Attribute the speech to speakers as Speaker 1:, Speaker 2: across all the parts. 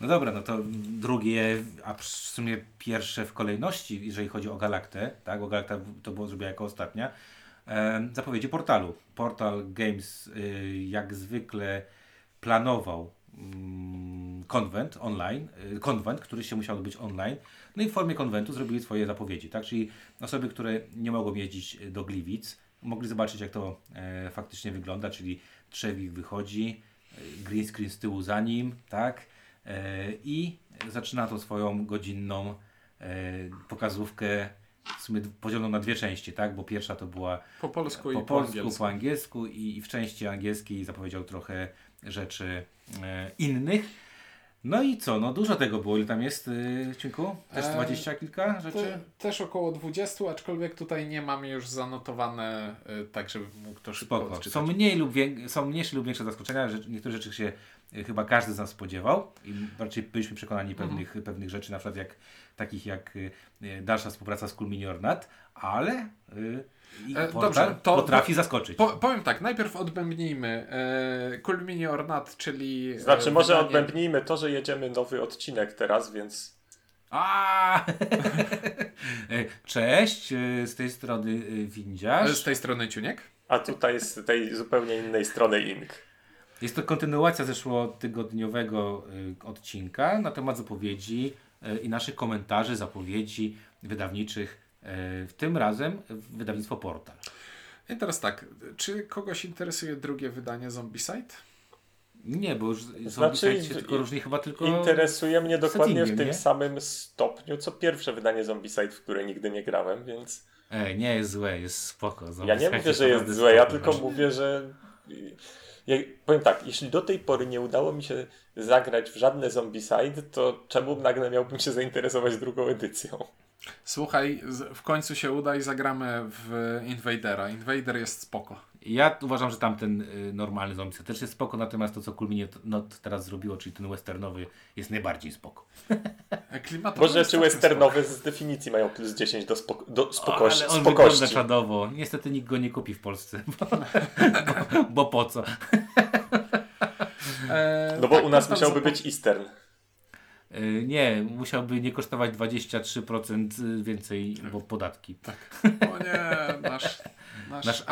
Speaker 1: No dobra, no to drugie, a w sumie pierwsze w kolejności, jeżeli chodzi o Galaktę, tak, bo Galakta to było zrobione jako ostatnia, e, zapowiedzi portalu. Portal Games y, jak zwykle planował mm, konwent online, y, konwent, który się musiał odbyć online, no i w formie konwentu zrobili swoje zapowiedzi, tak, czyli osoby, które nie mogą jeździć do Gliwic, mogli zobaczyć jak to e, faktycznie wygląda, czyli Trzewik wychodzi, e, green screen z tyłu za nim, tak, i zaczyna to swoją godzinną e, pokazówkę w sumie podzieloną na dwie części, tak? Bo pierwsza to była
Speaker 2: Po polsku
Speaker 1: po
Speaker 2: i po
Speaker 1: polsku,
Speaker 2: angielsku.
Speaker 1: po angielsku i, i w części angielskiej zapowiedział trochę rzeczy e, innych. No i co? No dużo tego było. Ile tam jest, y, Cinku? Też
Speaker 2: E,
Speaker 1: 20 kilka rzeczy?
Speaker 2: Te, też około 20, aczkolwiek tutaj nie mam już zanotowane y, tak, żeby mógł to szybko
Speaker 1: Spoko.
Speaker 2: odczytać.
Speaker 1: Są, mniej lub są mniejsze lub większe zaskoczenia. Że niektóre rzeczy się y, chyba każdy z nas spodziewał i raczej byliśmy przekonani
Speaker 2: Mhm.
Speaker 1: pewnych, pewnych rzeczy, na przykład jak, takich jak y, dalsza współpraca z Cool Mini or Not, ale
Speaker 2: E,
Speaker 1: portal
Speaker 2: dobrze, to-
Speaker 1: potrafi zaskoczyć.
Speaker 2: Po, powiem tak, najpierw odbębnijmy e, Cool Mini or Not, czyli... e,
Speaker 3: Znaczy, może
Speaker 2: wydanie-
Speaker 3: odbębnijmy to, że jedziemy nowy odcinek teraz, więc
Speaker 1: A! E, Cześć, e, z tej strony Windziarz.
Speaker 2: Z tej strony Ciuniek.
Speaker 3: a tutaj z tej zupełnie innej strony Ink.
Speaker 1: Jest to kontynuacja zeszłotygodniowego odcinka na temat zapowiedzi i naszych komentarzy, zapowiedzi wydawniczych, tym razem wydawnictwo Portal.
Speaker 2: I teraz tak, czy kogoś interesuje drugie wydanie Zombicide?
Speaker 1: Nie, bo już
Speaker 3: Znaczy,
Speaker 1: znaczy, się
Speaker 3: w-
Speaker 1: tylko różni chyba tylko...
Speaker 3: Interesuje mnie dokładnie w tym
Speaker 1: nie?
Speaker 3: samym stopniu, co pierwsze wydanie Zombicide, w które nigdy nie grałem, więc
Speaker 1: Ej, nie jest złe, jest spoko.
Speaker 3: ja nie
Speaker 1: Zombicide
Speaker 3: mówię, że jest złe, ja tylko mówię, że ja, powiem tak, jeśli do tej pory nie udało mi się zagrać w żadne Zombicide, to czemu nagle miałbym się zainteresować drugą edycją?
Speaker 2: Słuchaj, w końcu się uda i zagramy w Invadera. Invader jest spoko.
Speaker 1: Ja uważam, że tamten y, normalny Zombicide też jest spoko, natomiast to, co Kulminie Not teraz zrobiło, czyli ten westernowy, jest najbardziej spoko.
Speaker 2: E,
Speaker 3: Bo rzeczy westernowe z definicji mają plus 10 do, spoko- do spokości.
Speaker 1: Ale on
Speaker 3: spokości.
Speaker 1: wygląda czadowo. Niestety nikt go nie kupi w Polsce. Bo, bo, bo po co?
Speaker 2: spoko. E,
Speaker 3: No bo
Speaker 2: tak,
Speaker 3: u nas musiałby być Eastern.
Speaker 1: Y, Nie, musiałby nie kosztować 23% więcej, bo podatki.
Speaker 2: O nie, nasz, nasz,
Speaker 1: Nasz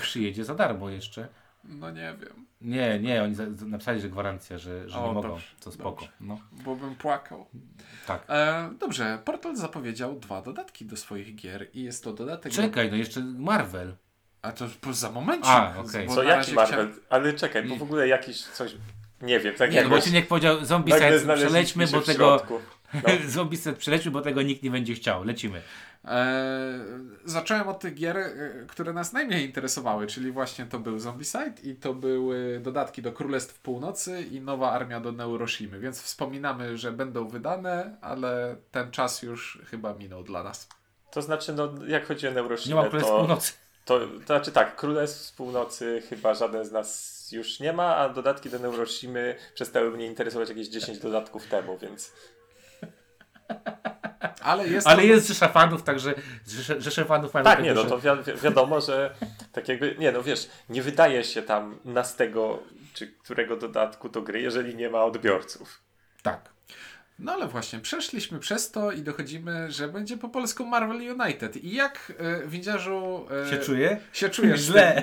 Speaker 1: przyjedzie za darmo jeszcze.
Speaker 2: No nie wiem,
Speaker 1: Nie, nie, oni napisali, że gwarancja, że, że
Speaker 2: O,
Speaker 1: nie mogą.
Speaker 2: dobrze,
Speaker 1: to spoko.
Speaker 2: dobrze.
Speaker 1: No,
Speaker 2: bo bym płakał.
Speaker 1: tak.
Speaker 2: E, dobrze, Portal zapowiedział dwa dodatki do swoich gier i jest to dodatek...
Speaker 1: Czekaj, no jeszcze Marvel.
Speaker 2: A to za momencik.
Speaker 1: A, okej.
Speaker 2: bo
Speaker 3: Co, jaki Marvel?
Speaker 2: chciałem-
Speaker 3: Ale czekaj, bo w ogóle jakiś coś... Nie wiem, tak
Speaker 1: Nie, no bo
Speaker 3: jakoś...
Speaker 1: Ciuniek powiedział
Speaker 3: znaleźliśmy
Speaker 1: przelećmy,
Speaker 3: się
Speaker 1: bo
Speaker 3: w
Speaker 1: tego...
Speaker 3: środku. No.
Speaker 1: Zombicide przelećmy, bo tego nikt nie będzie chciał. Lecimy.
Speaker 2: E, zacząłem od tych gier, e, które nas najmniej interesowały, czyli właśnie to był Zombicide i to były dodatki do Królestw Północy i nowa armia do Neuroshimy, więc wspominamy, że będą wydane, ale ten czas już chyba minął dla nas.
Speaker 3: To znaczy, no, jak chodzi o
Speaker 1: Nie
Speaker 3: Neuroshimę,
Speaker 1: ma Królestw
Speaker 3: to,
Speaker 1: Północy.
Speaker 3: to, to znaczy tak, Królestw Północy chyba żaden z nas już nie ma, a dodatki do Neuroshimy przestały mnie interesować jakieś 10 dodatków temu, więc
Speaker 2: Ale jest
Speaker 1: Ale
Speaker 2: to-
Speaker 1: jest rzesza fanów, także rzesze, rzesze fanów mają
Speaker 3: tak, nie, no to wi- wi- wiadomo, że tak jakby, nie no wiesz, nie wydaje się tam nas tego, czy którego dodatku do gry, jeżeli nie ma odbiorców.
Speaker 1: Tak.
Speaker 2: No ale właśnie, przeszliśmy przez to i dochodzimy, że będzie po polsku Marvel United. I jak e, windziarzu e,
Speaker 1: Się czuję?
Speaker 2: się czujesz
Speaker 1: Źle.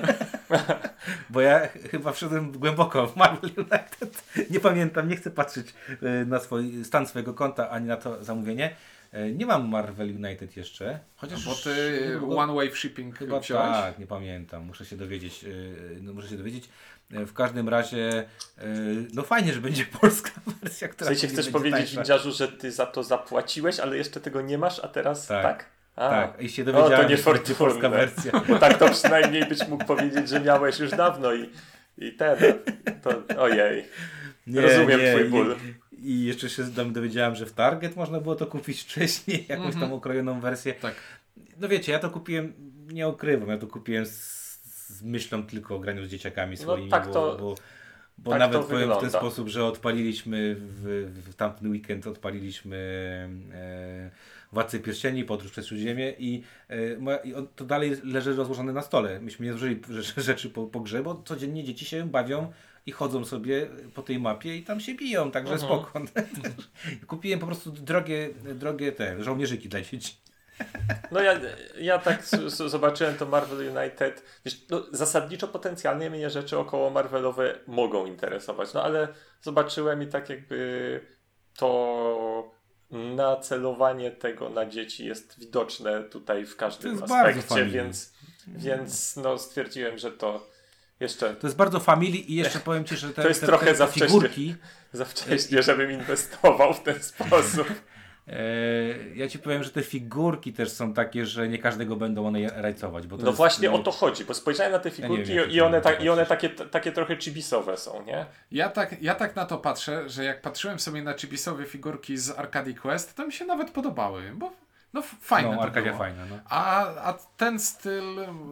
Speaker 1: Bo ja ch- chyba wszedłem głęboko w Marvel United. Nie pamiętam, nie chcę patrzeć y, na swój stan swojego konta ani na to zamówienie. Y, Nie mam Marvel United jeszcze. Chociaż
Speaker 2: Bo ty One Wave Shipping
Speaker 1: Chyba
Speaker 2: wziąłeś?
Speaker 1: tak, nie pamiętam. Muszę się dowiedzieć. y, No, muszę się dowiedzieć. Y, W każdym razie, y, no fajnie, że będzie polska wersja,
Speaker 3: W
Speaker 1: która
Speaker 3: sensie
Speaker 1: pewnie
Speaker 3: chcesz powiedzieć,
Speaker 1: tańsza.
Speaker 3: Że ty za to zapłaciłeś, ale jeszcze tego nie masz, a teraz
Speaker 1: Tak.
Speaker 3: tak? A.
Speaker 1: Tak, i się
Speaker 3: O, to
Speaker 1: dowiedziałem, że polska wersja.
Speaker 3: Bo tak to przynajmniej byś mógł powiedzieć, że miałeś już dawno i, i ten. To, ojej. Rozumiem twój ból.
Speaker 1: I, I jeszcze się dowiedziałem, że w Target można było to kupić wcześniej, jakąś tam okrojoną wersję.
Speaker 2: Tak.
Speaker 1: No wiecie, ja to kupiłem, nie ukrywam, ja to kupiłem z, z myślą tylko o graniu z dzieciakami swoimi,
Speaker 3: tak
Speaker 1: bo,
Speaker 3: to-
Speaker 1: bo, bo
Speaker 3: tak
Speaker 1: nawet powiem w ten
Speaker 3: wygląda.
Speaker 1: sposób, że odpaliliśmy w, w tamten weekend odpaliliśmy e, Władcy Pierścieni, Podróż przez Śródziemie i, e, i on, to dalej leży rozłożone na stole. Myśmy nie zużyli rzeczy, rzeczy po, po grze, bo codziennie dzieci się bawią i chodzą sobie po tej mapie i tam się biją, także
Speaker 3: Mhm.
Speaker 1: spoko. Kupiłem po prostu drogie, drogie te żołnierzyki dla dzieci.
Speaker 3: No ja, ja tak zobaczyłem to Marvel United. Wiesz, no, zasadniczo potencjalnie mnie rzeczy około Marvelowe mogą interesować, no ale zobaczyłem i tak jakby to nacelowanie tego na dzieci jest widoczne tutaj w każdym aspekcie, więc, więc no stwierdziłem, że to jeszcze
Speaker 1: To jest bardzo family i jeszcze powiem Ci, że te,
Speaker 3: To jest
Speaker 1: te,
Speaker 3: trochę
Speaker 1: te,
Speaker 3: za
Speaker 1: te
Speaker 3: wcześnie.
Speaker 1: figurki,
Speaker 3: za wcześnie, żebym inwestował w ten sposób.
Speaker 1: e, ja Ci powiem, że te figurki też są takie, że nie każdego będą one rajcować. Bo to
Speaker 3: No
Speaker 1: jest,
Speaker 3: właśnie
Speaker 1: e,
Speaker 3: o to chodzi, bo spojrzałem na te figurki
Speaker 1: wiem, jak
Speaker 3: i one, ta, i one takie, takie trochę chibisowe są, nie?
Speaker 2: Ja tak, ja tak na to patrzę, że jak patrzyłem sobie na chibisowe figurki z Arcade Quest, to mi się nawet podobały, bo no fajne
Speaker 1: No,
Speaker 2: było.
Speaker 1: fajna, no.
Speaker 2: A, a ten styl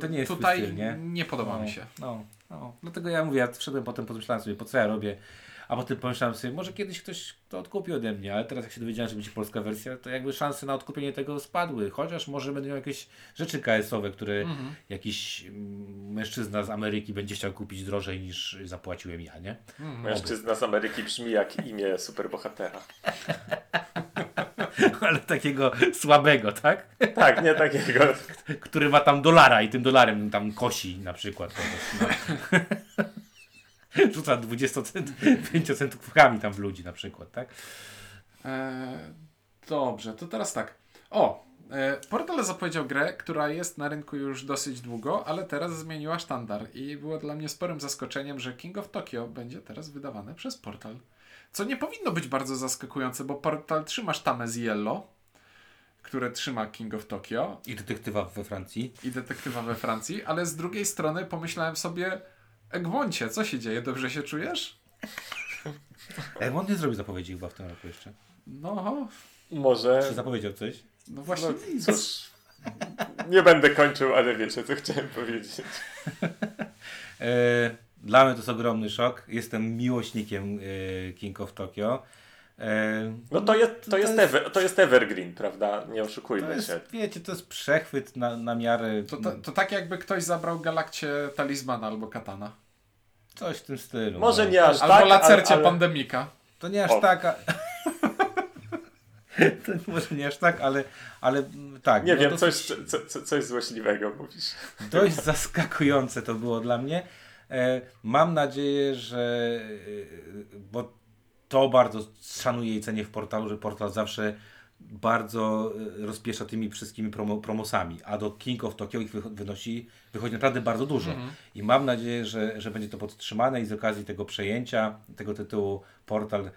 Speaker 1: To nie jest twój
Speaker 2: tutaj
Speaker 1: styl, nie?
Speaker 2: podoba
Speaker 1: no,
Speaker 2: mi się.
Speaker 1: No, no. Dlatego ja mówię, ja wszedłem potem, pomyślałem sobie, po co ja robię, a potem pomyślałem sobie, może kiedyś ktoś to odkupi ode mnie, ale teraz jak się dowiedziałem, że będzie polska wersja, to jakby szanse na odkupienie tego spadły, chociaż może będą jakieś rzeczy KS-owe, które
Speaker 2: Mhm.
Speaker 1: jakiś mm, mężczyzna z Ameryki będzie chciał kupić drożej niż zapłaciłem ja, nie?
Speaker 3: Mężczyzna z Ameryki brzmi jak imię superbohatera.
Speaker 1: ale takiego słabego, tak?
Speaker 3: Tak, nie takiego.
Speaker 1: Który ma tam dolara i tym dolarem tam kosi na przykład. kogoś, No. Rzuca 25 centówkami tam w ludzi na przykład, tak?
Speaker 2: E, dobrze, to teraz tak. O, e, Portal zapowiedział grę, która jest na rynku już dosyć długo, ale teraz zmieniła sztandar i było dla mnie sporym zaskoczeniem, że King of Tokyo będzie teraz wydawane przez Portal. Co nie powinno być bardzo zaskakujące, bo Portal trzyma sztamę z Yellow, które trzyma King of Tokyo
Speaker 1: I detektywa we Francji.
Speaker 2: i detektywa we Francji, ale z drugiej strony pomyślałem sobie, Egmoncie, co się dzieje? Dobrze się czujesz?
Speaker 1: Egmont nie zrobił zapowiedzi chyba w tym roku jeszcze.
Speaker 2: No,
Speaker 1: Czy
Speaker 3: Może.
Speaker 1: zapowiedział coś?
Speaker 2: no właśnie
Speaker 3: No,
Speaker 2: nic.
Speaker 3: cóż. Nie będę kończył, ale wiecie, co chciałem powiedzieć.
Speaker 1: E, dla mnie to jest ogromny szok. Jestem miłośnikiem e, King of Tokyo.
Speaker 3: No to jest, to
Speaker 1: To
Speaker 3: jest,
Speaker 1: jest-
Speaker 3: ever, to jest evergreen, prawda? Nie oszukujmy
Speaker 1: jest,
Speaker 3: się.
Speaker 1: wiecie, to jest przechwyt na, na miarę.
Speaker 2: To, to, to tak jakby ktoś zabrał Galakcie Talizmana albo Katana.
Speaker 1: Coś w tym stylu.
Speaker 3: Może
Speaker 1: no.
Speaker 3: nie aż
Speaker 2: Albo
Speaker 3: tak,
Speaker 2: Lacercie
Speaker 3: ale, ale...
Speaker 2: Pandemika.
Speaker 1: To nie aż
Speaker 3: O.
Speaker 1: tak. A... to może nie aż tak, ale, ale mm, tak.
Speaker 3: Nie
Speaker 1: no
Speaker 3: wiem,
Speaker 1: dosyć-
Speaker 3: coś, co, co, coś złośliwego mówisz.
Speaker 1: Dość zaskakujące to było dla mnie. E, mam nadzieję, że. e, Bo to bardzo szanuję i cenię w portalu, że portal zawsze bardzo e, rozpiesza tymi wszystkimi promo, promosami, a do King of Tokyo ich wynosi, wychodzi naprawdę bardzo dużo. I mam nadzieję, że, że będzie to podtrzymane i z okazji tego przejęcia tego tytułu portal e,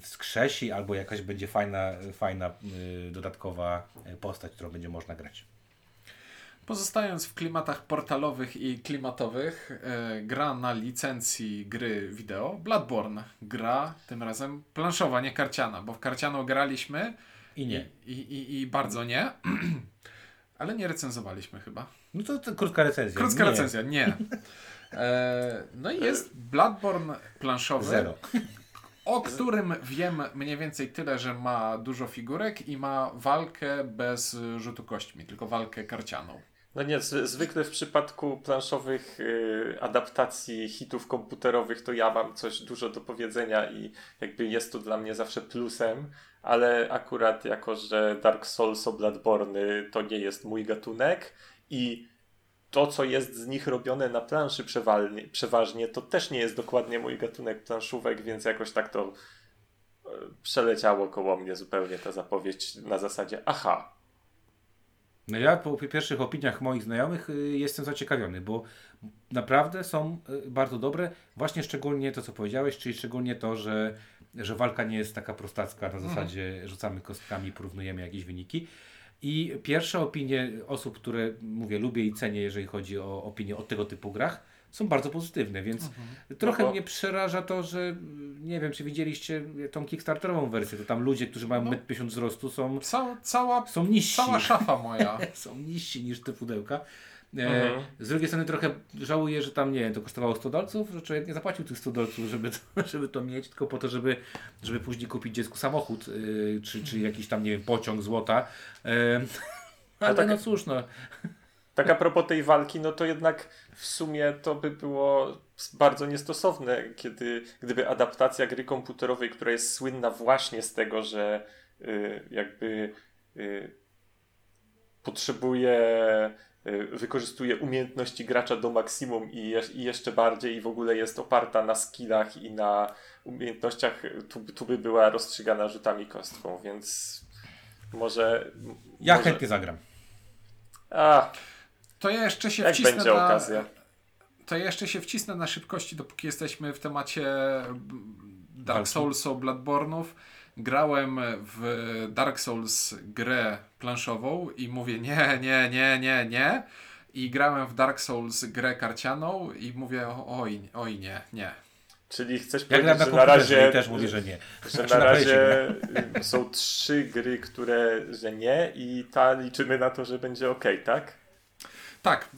Speaker 1: wskrzesi albo jakaś będzie fajna, fajna e, dodatkowa postać, którą będzie można grać.
Speaker 2: Pozostając w klimatach portalowych i klimatowych, e, gra na licencji gry wideo Bloodborne. Gra tym razem planszowa, nie karciana, bo w karcianą graliśmy
Speaker 1: I nie.
Speaker 2: i, i, i bardzo nie. Ale nie recenzowaliśmy chyba.
Speaker 1: No to, to krótka recenzja.
Speaker 2: Krótka
Speaker 1: Nie.
Speaker 2: recenzja, nie. E, no i jest Bloodborne planszowy.
Speaker 1: Zero.
Speaker 2: o którym wiem mniej więcej tyle, że ma dużo figurek i ma walkę bez rzutu kośćmi, tylko walkę karcianą.
Speaker 3: No nie, zwykle w przypadku planszowych y, adaptacji hitów komputerowych to ja mam coś dużo do powiedzenia i jakby jest to dla mnie zawsze plusem, ale akurat jako, że Dark Souls o to nie jest mój gatunek i to, co jest z nich robione na planszy przeważnie, to też nie jest dokładnie mój gatunek planszówek, więc jakoś tak to e, przeleciało koło mnie zupełnie ta zapowiedź na zasadzie aha,
Speaker 1: No ja po pierwszych opiniach moich znajomych y, jestem zaciekawiony, bo naprawdę są y, bardzo dobre. Właśnie szczególnie to, co powiedziałeś, czyli szczególnie to, że, że walka nie jest taka prostacka na zasadzie rzucamy kostkami, porównujemy jakieś wyniki. I pierwsze opinie osób, które mówię, lubię i cenię, jeżeli chodzi o opinie o tego typu grach, są bardzo pozytywne, więc trochę
Speaker 3: No bo-
Speaker 1: mnie przeraża to, że y, nie wiem, czy widzieliście tą kickstarterową wersję, to tam ludzie, którzy mają
Speaker 2: No.
Speaker 1: 1,50 m wzrostu są,
Speaker 2: Cała, cała,
Speaker 1: są niżsi
Speaker 2: cała szafa moja.
Speaker 1: są niżsi niż te pudełka. E,
Speaker 3: Mhm.
Speaker 1: Z drugiej strony trochę żałuję, że tam nie wiem, to kosztowało 100 dolców, że człowiek nie zapłacił tych 100 dolców, żeby to, żeby to mieć, tylko po to, żeby, żeby później kupić dziecku samochód, y, czy, czy jakiś tam, nie wiem, pociąg złota. E, ale
Speaker 3: tak-
Speaker 1: no cóż, no.
Speaker 3: Tak a propos tej walki, no to jednak w sumie to by było bardzo niestosowne, kiedy, gdyby adaptacja gry komputerowej, która jest słynna właśnie z tego, że y, jakby y, potrzebuje, y, wykorzystuje umiejętności gracza do maksimum i, je, i jeszcze bardziej i w ogóle jest oparta na skillach i na umiejętnościach, tu, tu by była rozstrzygana rzutami kostką, więc może...
Speaker 1: Ja
Speaker 3: może...
Speaker 1: chętnie zagram.
Speaker 3: A,
Speaker 2: To ja jeszcze się
Speaker 3: jak
Speaker 2: wcisnę
Speaker 3: będzie
Speaker 2: na...
Speaker 3: okazja.
Speaker 2: To ja jeszcze się wcisnę na szybkości, dopóki jesteśmy w temacie Dark
Speaker 1: Walki.
Speaker 2: Soulsów, Bloodborne'ów. Grałem w Dark Souls grę planszową i mówię nie, nie, nie, nie, nie. I grałem w Dark Souls grę karcianą i mówię oj, oj nie, nie.
Speaker 3: Czyli chcesz
Speaker 1: Ja
Speaker 3: powiedzieć,
Speaker 1: na
Speaker 3: że na razie,
Speaker 1: i też mówi, że nie.
Speaker 3: że
Speaker 1: Znaczy,
Speaker 3: na razie są trzy gry, które, że nie i ta liczymy na to, że będzie ok, tak?
Speaker 2: Tak,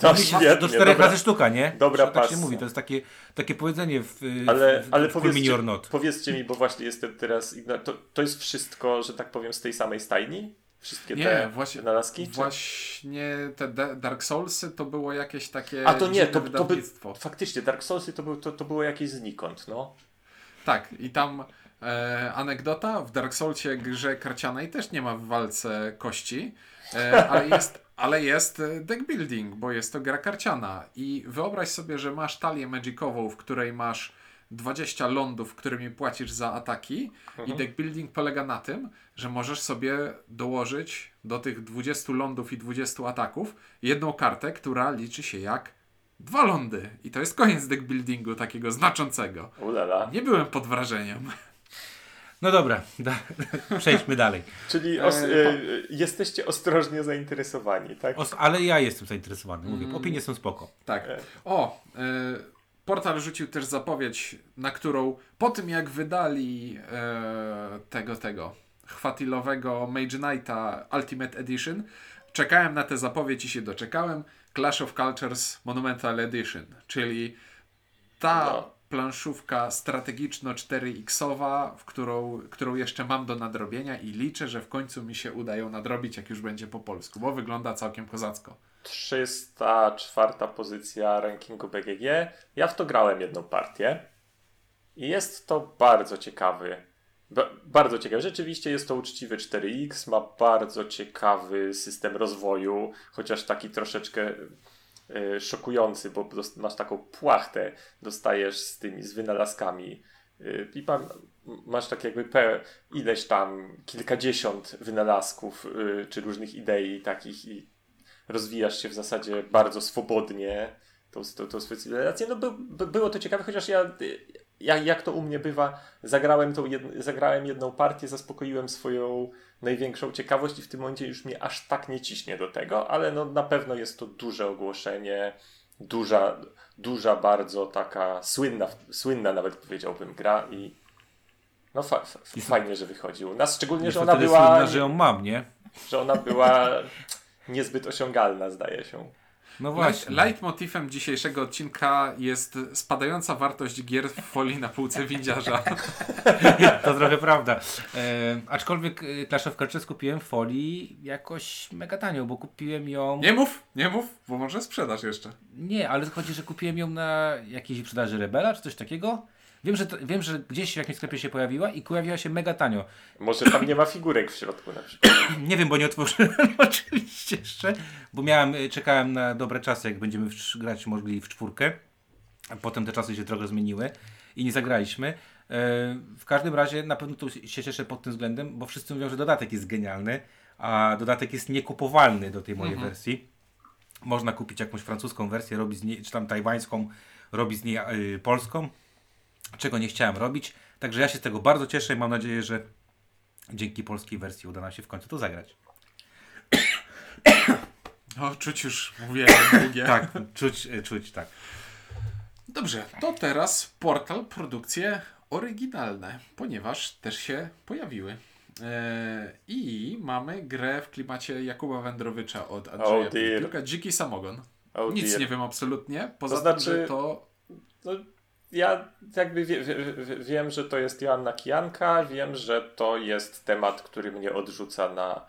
Speaker 3: To
Speaker 1: Do czterech
Speaker 3: dobra.
Speaker 1: razy sztuka, nie?
Speaker 3: Dobra
Speaker 1: tak się mówi, to jest takie, takie powiedzenie w,
Speaker 3: Ale,
Speaker 1: w,
Speaker 3: ale
Speaker 1: w
Speaker 3: powiedzcie, powiedzcie mi, bo właśnie jestem teraz, to, to jest wszystko, że tak powiem, z tej samej stajni? Wszystkie
Speaker 2: Nie,
Speaker 3: te
Speaker 2: właśnie-
Speaker 3: wynalazki? czy-
Speaker 2: właśnie te Da- Dark Soulsy to było jakieś takie
Speaker 3: A to nie, to, to by, faktycznie, Dark Soulsy to, był, to, to było jakieś znikąd, no.
Speaker 2: Tak, i tam e, anegdota, w Dark Soulsie grze karcianej też nie ma w walce kości, e, ale jest, ale jest e, deck building, bo jest to gra karciana. I wyobraź sobie, że masz talię magicową, w której masz 20 lądów, którymi płacisz za ataki i deck building polega na tym, że możesz sobie dołożyć do tych 20 lądów i 20 ataków jedną kartę, która liczy się jak dwa lądy. I to jest koniec deck buildingu takiego znaczącego.
Speaker 3: Ulala.
Speaker 2: Nie byłem pod wrażeniem.
Speaker 1: No dobra, da, przejdźmy dalej.
Speaker 3: Czyli os,
Speaker 2: E,
Speaker 3: e, jesteście ostrożnie zainteresowani, tak?
Speaker 1: Os, ale ja jestem zainteresowany. Mówię,
Speaker 2: Mm.
Speaker 1: opinie są spoko.
Speaker 2: Tak. O, y, portal rzucił też zapowiedź, na którą po tym jak wydali e, tego, tego chwatilowego Mage Knighta Ultimate Edition, czekałem na tę zapowiedź i się doczekałem. Clash of Cultures Monumental Edition, czyli ta
Speaker 3: No.
Speaker 2: Planszówka strategiczno 4X-owa, w którą, którą jeszcze mam do nadrobienia i liczę, że w końcu mi się uda ją nadrobić, jak już będzie po polsku, bo wygląda całkiem kozacko.
Speaker 3: 304 pozycja rankingu BGG. Ja w to grałem jedną partię i jest to bardzo ciekawy. Ba- bardzo ciekawy. Rzeczywiście jest to uczciwy 4X, ma bardzo ciekawy system rozwoju, chociaż taki troszeczkę szokujący, bo masz taką płachtę, dostajesz z tymi, z wynalazkami. E, I pan, masz tak jakby pe, ileś tam, kilkadziesiąt wynalazków, e, czy różnych idei takich i rozwijasz się w zasadzie bardzo swobodnie tą, tą, tą specjalizację. No by, by, było to ciekawe, chociaż ja, ja, jak to u mnie bywa, zagrałem, tą jed, zagrałem jedną partię, zaspokoiłem swoją największą ciekawość i w tym momencie już mnie aż tak nie ciśnie do tego, ale no na pewno jest to duże ogłoszenie, duża, duża bardzo taka słynna, słynna nawet powiedziałbym gra i no fa, fa, fajnie, że wychodził. Nas szczególnie,
Speaker 1: Jest
Speaker 3: że ona była
Speaker 1: słynna, że ją mam, nie?
Speaker 3: że ona była niezbyt osiągalna, zdaje się.
Speaker 1: No właśnie.
Speaker 2: leitmotivem dzisiejszego odcinka jest spadająca wartość gier w folii na półce windziarza.
Speaker 1: To trochę prawda. E, aczkolwiek e, Clash of Cultures kupiłem w folii jakoś mega tanio, bo kupiłem ją...
Speaker 2: Nie mów, nie mów, bo może sprzedasz jeszcze.
Speaker 1: Nie, ale chodzi, że kupiłem ją na jakiejś sprzedaży Rebela czy coś takiego. Wiem że, to, wiem, że gdzieś w jakimś sklepie się pojawiła i pojawiła się mega tanio.
Speaker 3: Może tam nie ma figurek w środku na przykład.
Speaker 1: Nie wiem, bo nie otworzyłem oczywiście jeszcze, bo miałem, y, czekałem na dobre czasy, jak będziemy w, grać mogli w czwórkę. A potem te czasy się trochę zmieniły i nie zagraliśmy. E, W każdym razie na pewno tu się cieszę pod tym względem, bo wszyscy mówią, że dodatek jest genialny, a dodatek jest niekupowalny do tej mojej wersji. Można kupić jakąś francuską wersję, robić z niej, czy tam tajwańską, robić z niej y, polską, czego nie chciałem robić. Także ja się z tego bardzo cieszę i mam nadzieję, że dzięki polskiej wersji uda nam się w końcu to zagrać.
Speaker 2: O, czuć już mówię długie.
Speaker 1: Tak, czuć, czuć, tak.
Speaker 2: Dobrze, to teraz portal produkcje oryginalne, ponieważ też się pojawiły. E, I mamy grę w klimacie Jakuba Wędrowicza od Andrzeja
Speaker 3: Oh.
Speaker 2: Pilipiuka, Dziki Samogon.
Speaker 3: Oh
Speaker 2: Nic
Speaker 3: dear.
Speaker 2: nie wiem absolutnie, poza
Speaker 3: To znaczy-
Speaker 2: tym, że to
Speaker 3: No, ja jakby wie, wie, wie, wiem, że to jest Joanna Kijanka, wiem, że to jest temat, który mnie odrzuca na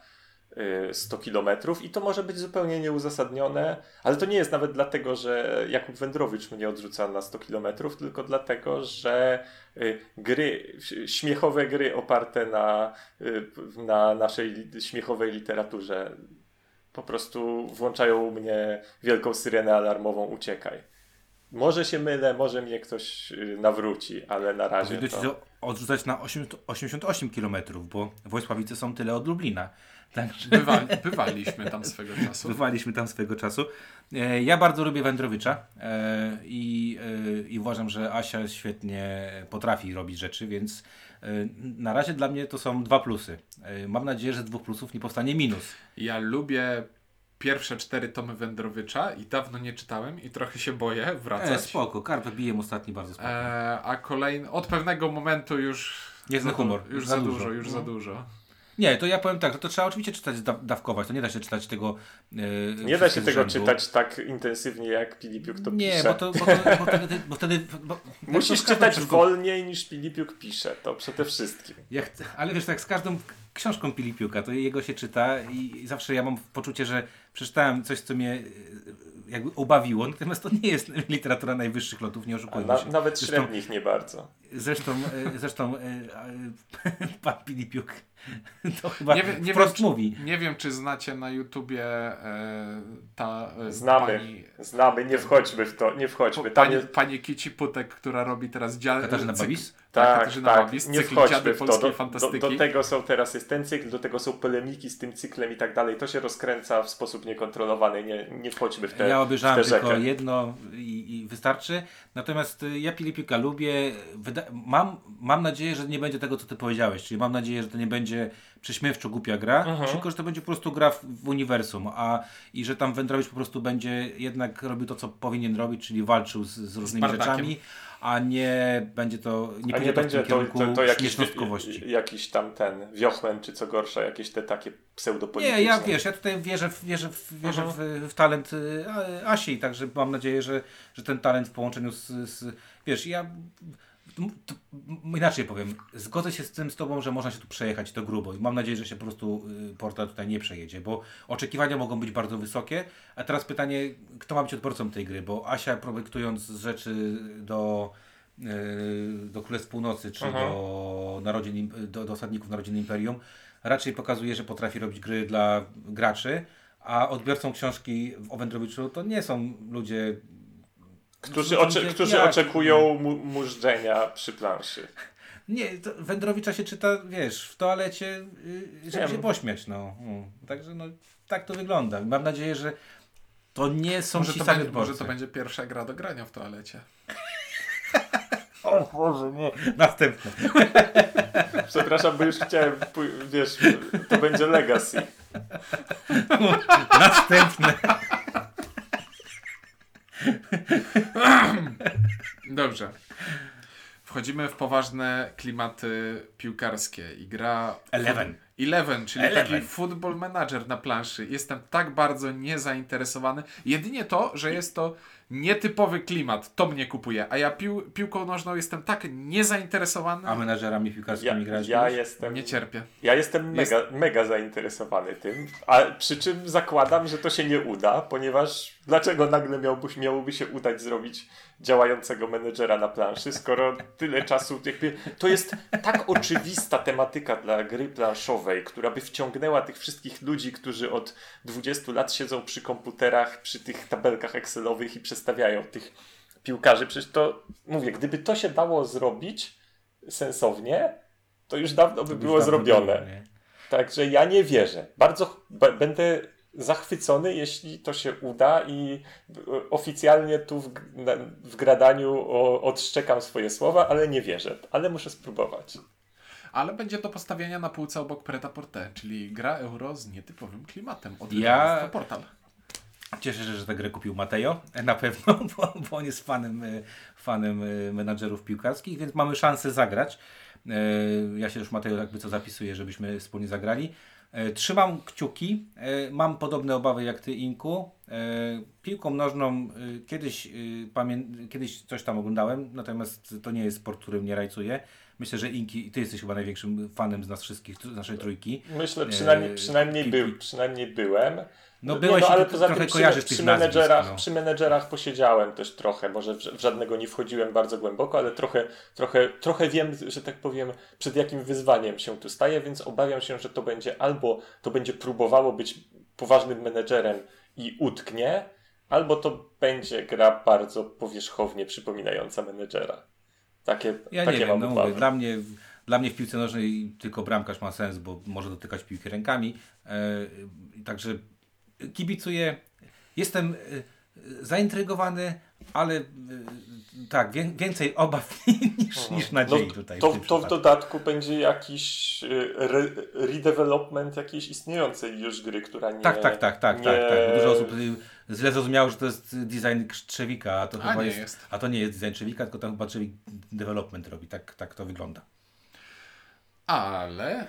Speaker 3: y, 100 kilometrów i to może być zupełnie nieuzasadnione, ale to nie jest nawet dlatego, że Jakub Wędrowicz mnie odrzuca na 100 kilometrów, tylko dlatego, że y, gry, śmiechowe gry oparte na, y, na naszej śmiechowej literaturze po prostu włączają u mnie wielką syrenę alarmową uciekaj. Może się mylę, może mnie ktoś y, nawróci, ale na razie
Speaker 1: Powinno ci
Speaker 3: to...
Speaker 1: odrzucać na 80 88 km, bo Wojsławice są tyle od Lublina. Także
Speaker 2: Bywa, bywaliśmy tam swego czasu.
Speaker 1: bywaliśmy tam swego czasu. E, Ja bardzo lubię Wędrowicza e, i, e, i uważam, że Asia świetnie potrafi robić rzeczy, więc na razie dla mnie to są dwa plusy. Mam nadzieję, że z dwóch plusów nie powstanie minus.
Speaker 2: Ja lubię pierwsze cztery tomy Wędrowicza i dawno nie czytałem i trochę się boję
Speaker 1: E,
Speaker 2: wracać.
Speaker 1: spoko, Karpę bijem ostatni bardzo spoko.
Speaker 2: E, a kolejny, od pewnego momentu już
Speaker 1: Niezły
Speaker 2: za,
Speaker 1: humor.
Speaker 2: Już
Speaker 1: Za
Speaker 2: za,
Speaker 1: dużo.
Speaker 2: dużo, już za
Speaker 1: No.
Speaker 2: dużo.
Speaker 1: Nie, to ja powiem tak, że to trzeba oczywiście czytać, da- dawkować, to nie da się czytać tego e,
Speaker 3: Nie da się tego
Speaker 1: rzędu.
Speaker 3: czytać tak intensywnie, jak Pilipiuk to
Speaker 1: Nie,
Speaker 3: pisze.
Speaker 1: bo, to, bo, to, bo wtedy... Bo wtedy bo,
Speaker 3: Musisz czytać
Speaker 1: książką-
Speaker 3: wolniej niż Pilipiuk pisze, to przede wszystkim.
Speaker 1: Ja chcę, ale wiesz, tak z każdą książką Pilipiuka, to jego się czyta i zawsze ja mam poczucie, że przeczytałem coś, co mnie e, jakby obawiło, natomiast to nie jest literatura najwyższych lotów, nie oszukujmy
Speaker 3: na,
Speaker 1: się.
Speaker 3: nawet
Speaker 1: Zresztą-
Speaker 3: średnich nie bardzo.
Speaker 1: Zresztą, e, zresztą e, pan Pilipiuk to chyba
Speaker 2: Nie, wie- nie,
Speaker 1: wprost
Speaker 2: wiem,
Speaker 1: mówi.
Speaker 2: czy, nie wiem, czy znacie na YouTubie e, ta e,
Speaker 3: Znamy.
Speaker 2: pani,
Speaker 3: Znamy, nie wchodźmy w to, nie wchodźmy. Tam
Speaker 2: pani,
Speaker 3: jest,
Speaker 2: pani Kici Putek, która robi teraz dzia-
Speaker 1: Katarzyna Babis?
Speaker 2: Tak,
Speaker 3: tak,
Speaker 2: Katarzyna
Speaker 3: tak,
Speaker 2: Babis,
Speaker 3: nie
Speaker 2: cykl
Speaker 3: wchodźmy w to.
Speaker 2: Polskiej
Speaker 3: Do, do,
Speaker 2: Fantastyki.
Speaker 3: do tego są teraz jest ten cykl, do tego są polemiki z tym cyklem i tak dalej. To się rozkręca w sposób niekontrolowany. Nie, nie wchodźmy w te,
Speaker 1: Ja obejrzałem
Speaker 3: tę
Speaker 1: tylko
Speaker 3: rzekę.
Speaker 1: jedno i, i wystarczy. Natomiast y, ja Pilipiuka lubię. Wyda- mam, mam nadzieję, że nie będzie tego, co ty powiedziałeś. Czyli mam nadzieję, że to nie będzie prześmiewczo głupia gra,
Speaker 3: Mhm.
Speaker 1: tylko że to będzie po prostu gra w, w uniwersum. A i że tam Wędrowicz po prostu będzie jednak robił to, co powinien robić, czyli walczył z, z różnymi
Speaker 2: Bardakiem.
Speaker 1: rzeczami, a nie będzie to. Nie
Speaker 3: A nie będzie to, to, to jakiś,
Speaker 1: śmiesznostkowości.
Speaker 3: jakiś tam ten wiochlen, czy co gorsza, jakieś te takie pseudopolityczne.
Speaker 1: Nie, ja wiesz, ja tutaj wierzę w, wierzę w, wierzę w, w talent y, Asi, także mam nadzieję, że, że ten talent w połączeniu z, z wiesz, ja inaczej powiem, zgodzę się z tym z Tobą, że można się tu przejechać to grubo i mam nadzieję, że się po prostu y, portal tutaj nie przejedzie, bo oczekiwania mogą być bardzo wysokie, a teraz pytanie, kto ma być odbiorcą tej gry, bo Asia projektując rzeczy do y, do Królestw Północy, czy
Speaker 3: Mhm.
Speaker 1: do, narodzin, do, do Osadników Narodzin Imperium, raczej pokazuje, że potrafi robić gry dla graczy, a odbiorcą książki o Wędrowiczu to nie są ludzie...
Speaker 3: Którzy, ocze, którzy oczekują mu, mużdżenia przy planszy.
Speaker 1: Nie, to Wędrowicza się czyta, wiesz, w toalecie, y, żeby
Speaker 3: Wiem.
Speaker 1: się pośmiać, no. Mm. Także no, tak to wygląda. Mam nadzieję, że to nie są
Speaker 2: Może
Speaker 1: ci
Speaker 2: to,
Speaker 1: sami
Speaker 2: będzie, może to będzie pierwsza gra do grania w toalecie.
Speaker 1: O Boże, nie. Następne.
Speaker 3: Przepraszam, bo już chciałem, wiesz, to będzie legacy.
Speaker 1: Następne.
Speaker 2: Dobrze. Wchodzimy w poważne klimaty piłkarskie i gra...
Speaker 1: Eleven.
Speaker 2: Eleven, czyli
Speaker 1: Eleven.
Speaker 2: taki football manager na planszy. Jestem tak bardzo niezainteresowany. Jedynie to, że jest to nietypowy klimat, to mnie kupuje. A ja pił, piłką nożną jestem tak niezainteresowany,
Speaker 1: A menadżerami
Speaker 3: Ja,
Speaker 1: piłkarskimi grać
Speaker 3: ja jestem...
Speaker 2: nie cierpię.
Speaker 3: Ja jestem
Speaker 2: Jest-
Speaker 3: mega, mega zainteresowany tym, a przy czym zakładam, że to się nie uda, ponieważ dlaczego nagle miałby, miałoby się udać zrobić działającego menedżera na planszy, skoro tyle czasu. To jest tak oczywista tematyka dla gry planszowej, która by wciągnęła tych wszystkich ludzi, którzy od 20 lat siedzą przy komputerach, przy tych tabelkach Excelowych i przestawiają tych piłkarzy. Przecież to, mówię, gdyby to się dało zrobić sensownie, to już dawno by było
Speaker 1: dawno
Speaker 3: zrobione.
Speaker 1: było?
Speaker 3: Także ja nie wierzę. Bardzo będę zachwycony, jeśli to się uda i e, oficjalnie tu w, w gradaniu o, odszczekam swoje słowa, ale nie wierzę. Ale muszę spróbować.
Speaker 2: Ale będzie to postawienia na półce obok Preta Porte, czyli gra euro z nietypowym klimatem. Od
Speaker 1: Ja-
Speaker 2: portal.
Speaker 1: Cieszę się, że tę grę kupił Mateo, na pewno, bo, bo on jest fanem, y, fanem y, menadżerów piłkarskich, więc mamy szansę zagrać. Ja się już Mateo jakby co zapisuję, żebyśmy wspólnie zagrali. Y, Trzymam kciuki, y, mam podobne obawy jak Ty Inku. Y, Piłką nożną kiedyś, pamię- kiedyś coś tam oglądałem, natomiast to nie jest sport, który mnie rajcuje. myślę, że Inki, ty jesteś chyba największym fanem z nas wszystkich, z naszej trójki.
Speaker 3: Myślę, przynajmniej, przynajmniej, był, przynajmniej byłem.
Speaker 1: No
Speaker 3: Nie,
Speaker 1: byłeś i
Speaker 3: ale
Speaker 1: ty
Speaker 3: poza
Speaker 1: trochę
Speaker 3: tym przy,
Speaker 1: kojarzysz
Speaker 3: przy,
Speaker 1: nazwisk,
Speaker 3: menedżerach,
Speaker 1: no.
Speaker 3: przy menedżerach posiedziałem też trochę, może w, żadnego nie wchodziłem bardzo głęboko, ale trochę, trochę, trochę wiem, że tak powiem, przed jakim wyzwaniem się tu staję, więc obawiam się, że to będzie albo to będzie próbowało być poważnym menedżerem i utknie, albo to będzie gra bardzo powierzchownie przypominająca menedżera. Takie,
Speaker 1: Ja
Speaker 3: takie
Speaker 1: nie wiem,
Speaker 3: mam
Speaker 1: no
Speaker 3: obawy.
Speaker 1: mówię, dla mnie, dla mnie w piłce nożnej tylko bramkarz ma sens, bo może dotykać piłki rękami. E, także kibicuję. Jestem e, zaintrygowany, ale e, tak, wię, więcej obaw niż, niż nadziei
Speaker 3: no,
Speaker 1: tutaj. w
Speaker 3: To,
Speaker 1: tym
Speaker 3: to w dodatku będzie jakiś re, redevelopment jakiejś istniejącej już gry, która nie...
Speaker 1: Tak, tak, tak, tak,
Speaker 3: nie...
Speaker 1: tak, tak. Dużo osób źle zrozumiało, że to jest design Trzewika, a to
Speaker 2: A
Speaker 1: chyba
Speaker 2: nie
Speaker 1: jest,
Speaker 2: jest.
Speaker 1: A to nie jest design Trzewika, tylko tam chyba Trzewik development robi. Tak, tak to wygląda.
Speaker 2: Ale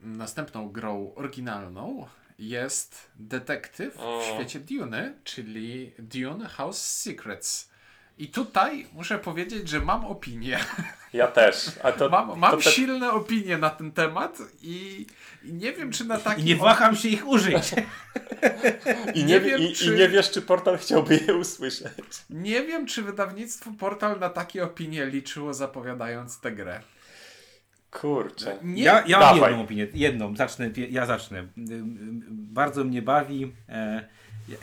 Speaker 2: następną grą oryginalną jest detektyw w
Speaker 3: O.
Speaker 2: świecie Duny, czyli Dune House Secrets. I tutaj muszę powiedzieć, że mam opinię.
Speaker 3: Ja też. A to,
Speaker 2: Mam, mam
Speaker 3: to te-
Speaker 2: silne opinie na ten temat i, i nie wiem, czy na taki.
Speaker 1: I nie waham się ich użyć.
Speaker 3: I nie,
Speaker 2: nie
Speaker 3: wie-
Speaker 2: wiem,
Speaker 3: i,
Speaker 2: czy-
Speaker 3: I nie wiesz, czy portal chciałby je usłyszeć.
Speaker 2: Nie wiem, czy wydawnictwo Portal na takie opinie liczyło, zapowiadając tę grę.
Speaker 3: Kurczę.
Speaker 2: Nie,
Speaker 1: Ja, ja mam jedną opinię, jedną, zacznę, ja zacznę. Bardzo mnie bawi, e,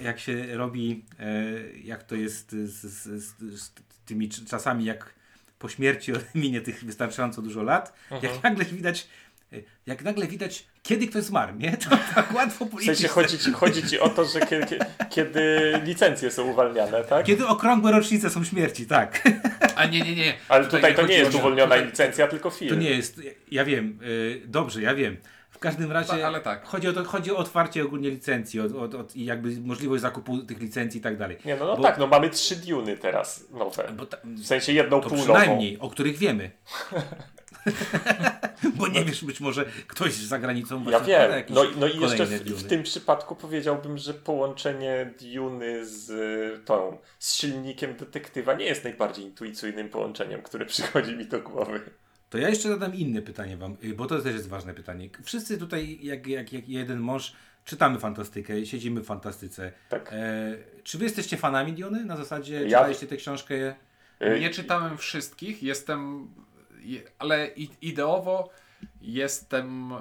Speaker 1: jak się robi, e, jak to jest z, z, z, z tymi cz- czasami, jak po śmierci minie tych wystarczająco dużo lat,
Speaker 3: Mhm.
Speaker 1: jak nagle widać, e, jak nagle widać, kiedy ktoś zmarł, nie? To tak łatwo
Speaker 3: W
Speaker 1: policzyć.
Speaker 3: sensie chodzi ci, chodzi ci o to, że kiedy, kiedy licencje są uwalniane, tak?
Speaker 1: Kiedy okrągłe rocznice są śmierci, tak.
Speaker 2: A nie, nie, nie.
Speaker 3: Ale tutaj to nie jest uwolniona
Speaker 2: tutaj-
Speaker 3: licencja, tylko film.
Speaker 1: To nie jest, ja wiem, y, dobrze, ja wiem. W każdym razie
Speaker 2: Ta- ale tak.
Speaker 1: chodzi, o to, chodzi o otwarcie ogólnie licencji o, o, o, i jakby możliwość zakupu tych licencji i tak dalej.
Speaker 3: Nie, no, no
Speaker 1: Bo-
Speaker 3: tak, no mamy trzy Duny teraz nowe.
Speaker 1: Bo ta,
Speaker 3: W sensie jedną
Speaker 1: to
Speaker 3: półnową.
Speaker 1: przynajmniej, o których wiemy. Bo nie wiesz, być może ktoś za granicą
Speaker 3: Ja
Speaker 1: właśnie
Speaker 3: wiem. No, no i jeszcze w, w tym przypadku powiedziałbym, że połączenie Duny z y, tą, z silnikiem detektywa nie jest najbardziej intuicyjnym połączeniem, które przychodzi mi do głowy.
Speaker 1: To ja jeszcze zadam inne pytanie wam, y, bo to też jest ważne pytanie. Wszyscy tutaj, jak, jak, jak jeden mąż, czytamy fantastykę, siedzimy w fantastyce.
Speaker 3: Tak.
Speaker 1: E, czy wy jesteście fanami Diony? Na zasadzie
Speaker 3: Ja-
Speaker 1: czytaliście tę książkę?
Speaker 3: Y,
Speaker 2: Nie czytałem wszystkich, jestem. Ale ideowo jestem.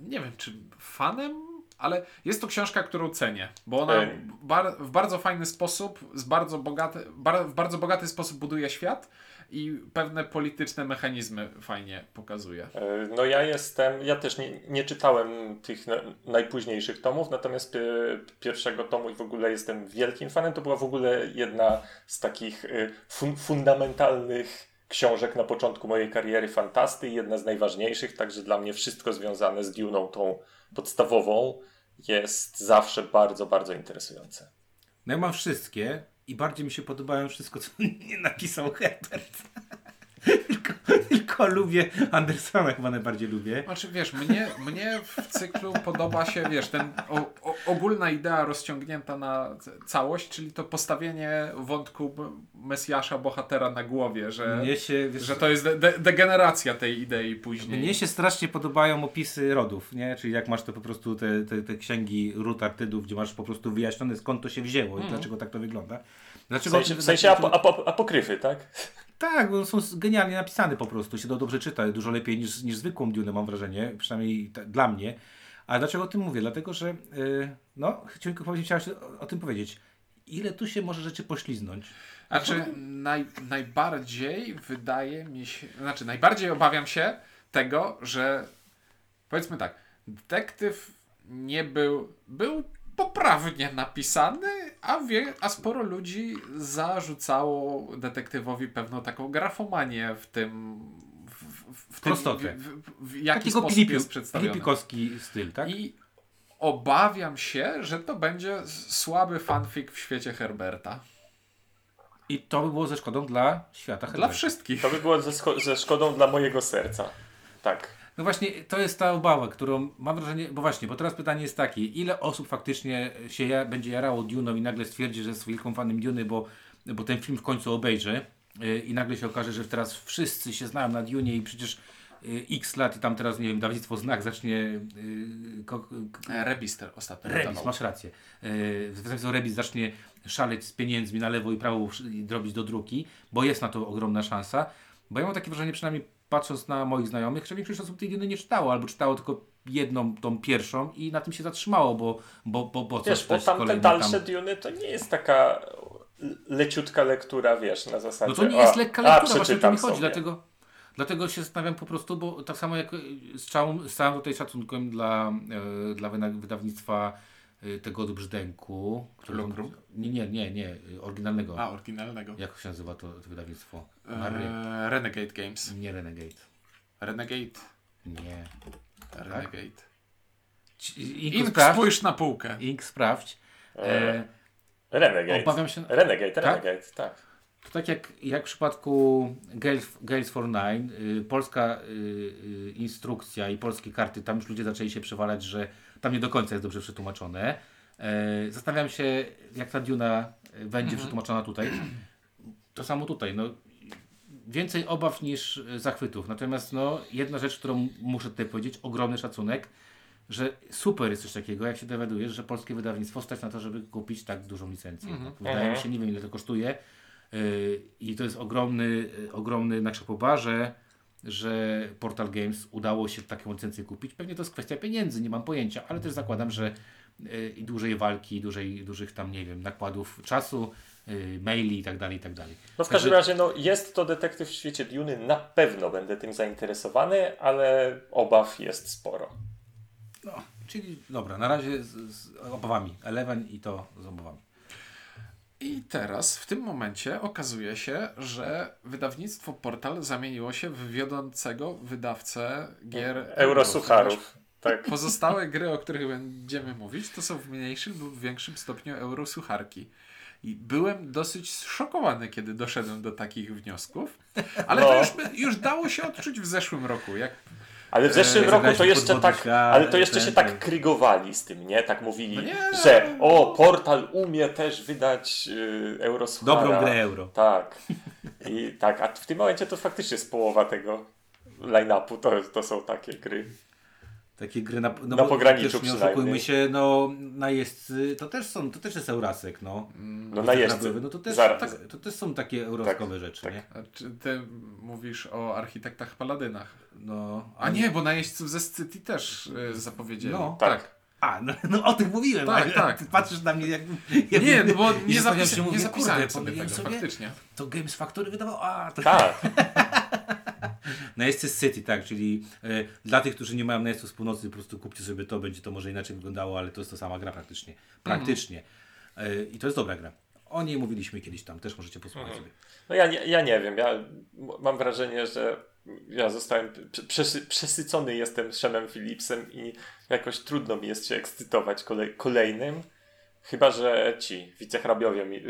Speaker 2: Nie wiem, czy fanem, ale jest to książka, którą cenię, bo ona bar, w bardzo fajny sposób, z bardzo bogaty, bar, w bardzo bogaty sposób buduje świat i pewne polityczne mechanizmy fajnie pokazuje.
Speaker 3: E, No ja jestem, ja też nie, nie czytałem tych na, najpóźniejszych tomów, natomiast pie, pierwszego tomu i w ogóle jestem wielkim fanem. To była w ogóle jedna z takich e, fun, fundamentalnych książek na początku mojej kariery fantasty jedna z najważniejszych, także dla mnie wszystko związane z Duną, tą podstawową, jest zawsze bardzo, bardzo interesujące.
Speaker 1: No ja mam wszystkie i bardziej mi się podobają wszystko, co nie napisał Herbert. tylko, tylko lubię Andersona, chyba najbardziej lubię.
Speaker 2: Znaczy, wiesz, mnie, mnie w cyklu podoba się, wiesz, ten o, o, ogólna idea rozciągnięta na całość, czyli to postawienie wątku Mesjasza, bohatera na głowie, że,
Speaker 1: Mnie się, wiesz,
Speaker 2: że to jest de, de, degeneracja tej idei później.
Speaker 1: mnie się strasznie podobają opisy rodów, nie? Czyli jak masz to po prostu te, te, te księgi ród artydów, gdzie masz po prostu wyjaśnione skąd to się wzięło i dlaczego tak to wygląda.
Speaker 3: W
Speaker 1: Dlaczego,
Speaker 3: sensie, w sensie apo, apo, apokryfy, tak?
Speaker 1: Tak, bo są genialnie napisane po prostu, się to dobrze czyta, dużo lepiej niż, niż zwykłą Dune mam wrażenie, przynajmniej dla mnie. A dlaczego o tym mówię? Dlatego, że yy, no, chciałem, się o, o tym powiedzieć. Ile tu się może rzeczy pośliznąć?
Speaker 2: Znaczy, naj, najbardziej wydaje mi się, znaczy, najbardziej obawiam się tego, że powiedzmy tak, detektyw nie był, był poprawnie napisany, a, wie, a sporo ludzi zarzucało detektywowi pewną taką grafomanię w tym, w, w, w tym, w,
Speaker 1: Prostotę.
Speaker 2: w, w, w jaki
Speaker 1: Takiego
Speaker 2: sposób jest przedstawiony.
Speaker 1: filipikowski styl, tak?
Speaker 2: I obawiam się, że to będzie słaby fanfic w świecie Herberta.
Speaker 1: I to by było ze szkodą dla świata
Speaker 2: Dla
Speaker 1: Herberta.
Speaker 2: wszystkich.
Speaker 3: To by było ze, ze szkodą dla mojego serca. Tak.
Speaker 1: No właśnie, to jest ta obawa, którą mam wrażenie, bo właśnie, bo teraz pytanie jest takie, ile osób faktycznie się ja, będzie jarało Dune'ą i nagle stwierdzi, że jest wielką fanem Duny, bo, bo ten film w końcu obejrzy, y, i nagle się okaże, że teraz wszyscy się znają na Dune i przecież y, x lat i tam teraz, nie wiem, dawnictwo Znak zacznie y, ko, ko,
Speaker 2: E, Rebister ostatnio
Speaker 1: Rebis, masz rację. Yy, Wydawnictwo Rebis zacznie szaleć z pieniędzmi na lewo i prawo i robić do druki, bo jest na to ogromna szansa. Bo ja mam takie wrażenie, przynajmniej patrząc na moich znajomych, że większość osób tej Duny nie czytało, albo czytało tylko jedną, tą pierwszą i na tym się zatrzymało, bo, bo, bo, bo
Speaker 3: Wiesz, bo tamte dalsze
Speaker 1: tam...
Speaker 3: Duny to nie jest taka leciutka lektura, wiesz, na zasadzie.
Speaker 1: No to nie jest lekka
Speaker 3: a,
Speaker 1: lektura, właśnie o to mi chodzi,
Speaker 3: sobie.
Speaker 1: dlatego, dlatego się zastanawiam po prostu, bo tak samo jak y, z całym, z całym tutaj szacunkiem dla, e, dla wydawnictwa y, tego Brzdęku, które
Speaker 2: Lukrum?
Speaker 1: nie, nie, nie, nie, y, oryginalnego.
Speaker 2: A, oryginalnego.
Speaker 1: Jak się nazywa to, to wydawnictwo? Mary.
Speaker 2: E, Renegade Games.
Speaker 1: Nie Renegade.
Speaker 2: Renegade.
Speaker 1: Nie.
Speaker 2: Renegade.
Speaker 1: Ci- Ink,
Speaker 2: Ink,
Speaker 1: sprawdź.
Speaker 2: spójrz na półkę.
Speaker 1: Ink sprawdź. E,
Speaker 3: E, Renegade.
Speaker 1: obawiam się.
Speaker 3: Renegade,
Speaker 1: Tak?
Speaker 3: Renegade, tak.
Speaker 1: To tak jak, jak w przypadku Gales, Gales for Nine, y, polska y, y, instrukcja i polskie karty, tam już ludzie zaczęli się przewalać, że tam nie do końca jest dobrze przetłumaczone. E, zastanawiam się, jak ta Duna y, będzie przetłumaczona tutaj. To samo tutaj. No, więcej obaw niż y, zachwytów. Natomiast no, jedna rzecz, którą muszę tutaj powiedzieć, ogromny szacunek, że super jest coś takiego, jak się dowiadujesz, że polskie wydawnictwo stać na to, żeby kupić tak dużą licencję. No, wydaje mi się, nie wiem ile to kosztuje. Yy, I to jest ogromny, ogromny na że, że Portal Games udało się taką licencję kupić. Pewnie to jest kwestia pieniędzy, nie mam pojęcia, ale też zakładam, że yy, i dłużej walki, dłużej, dużych tam, nie wiem, nakładów czasu, yy, maili i tak dalej, i tak dalej.
Speaker 3: No w każdym razie, no jest to detektyw w świecie Duny, na pewno będę tym zainteresowany, ale obaw jest sporo.
Speaker 1: No, czyli dobra, na razie z, z obawami. Eleven i to z obawami.
Speaker 2: I teraz, w tym momencie, okazuje się, że wydawnictwo Portal zamieniło się w wiodącego wydawcę gier
Speaker 3: Eurosucharów. Tak.
Speaker 2: Pozostałe gry, o których będziemy mówić, to są w mniejszym lub większym stopniu eurosucharki. I byłem dosyć zszokowany, kiedy doszedłem do takich wniosków, ale to
Speaker 3: No.
Speaker 2: już, już dało się odczuć w zeszłym roku. Jak
Speaker 3: Ale w zeszłym
Speaker 2: Eee,
Speaker 3: roku to jeszcze tak,
Speaker 1: świat,
Speaker 3: ale to jeszcze
Speaker 1: ten,
Speaker 3: się
Speaker 1: ten.
Speaker 3: tak krygowali z tym, nie? Tak mówili,
Speaker 2: No nie.
Speaker 3: że o, portal umie też wydać yy, Eurosuchara.
Speaker 1: Dobrą grę euro.
Speaker 3: Tak. I tak, a w tym momencie to faktycznie jest połowa tego line-upu, to, to są takie gry.
Speaker 1: Takie gry na, no
Speaker 3: Na
Speaker 1: bo
Speaker 3: pograniczu
Speaker 1: też nie oszukujmy się, no najeźdźcy to też są, to też jest Eurasek, no.
Speaker 3: No najeźdźcy.
Speaker 1: No to też, tak, to też są takie euroskowe
Speaker 3: Tak,
Speaker 1: rzeczy,
Speaker 3: tak.
Speaker 1: nie?
Speaker 2: a czy ty mówisz o architektach paladynach?
Speaker 1: No,
Speaker 2: A nie, bo najeźdźców ze City też y, zapowiedzieli.
Speaker 1: No.
Speaker 3: Tak.
Speaker 1: A, no, no o tym mówiłem,
Speaker 2: Tak,
Speaker 1: ale
Speaker 2: tak.
Speaker 1: ty patrzysz na mnie jak...
Speaker 2: Nie, no bo nie, zapisa-
Speaker 1: się, mówię,
Speaker 2: nie zapisałem
Speaker 1: kurde,
Speaker 2: sobie tego,
Speaker 1: sobie?
Speaker 2: faktycznie.
Speaker 1: To Games Factory wydawał, a to...
Speaker 3: Tak.
Speaker 1: Najeźdźcy z City, tak, czyli e, dla tych, którzy nie mają najeźdźców z północy, po prostu kupcie sobie to, będzie to może inaczej wyglądało, ale to jest to sama gra praktycznie. Praktycznie. E, I to jest dobra gra. O niej mówiliśmy kiedyś tam, też możecie posłuchać sobie.
Speaker 3: No ja nie, ja nie wiem, ja mam wrażenie, że ja zostałem prze- przesy, przesycony jestem Szemem Philipsem i jakoś trudno mi jest się ekscytować kolej, kolejnym, chyba że ci wicehrabiowie mi,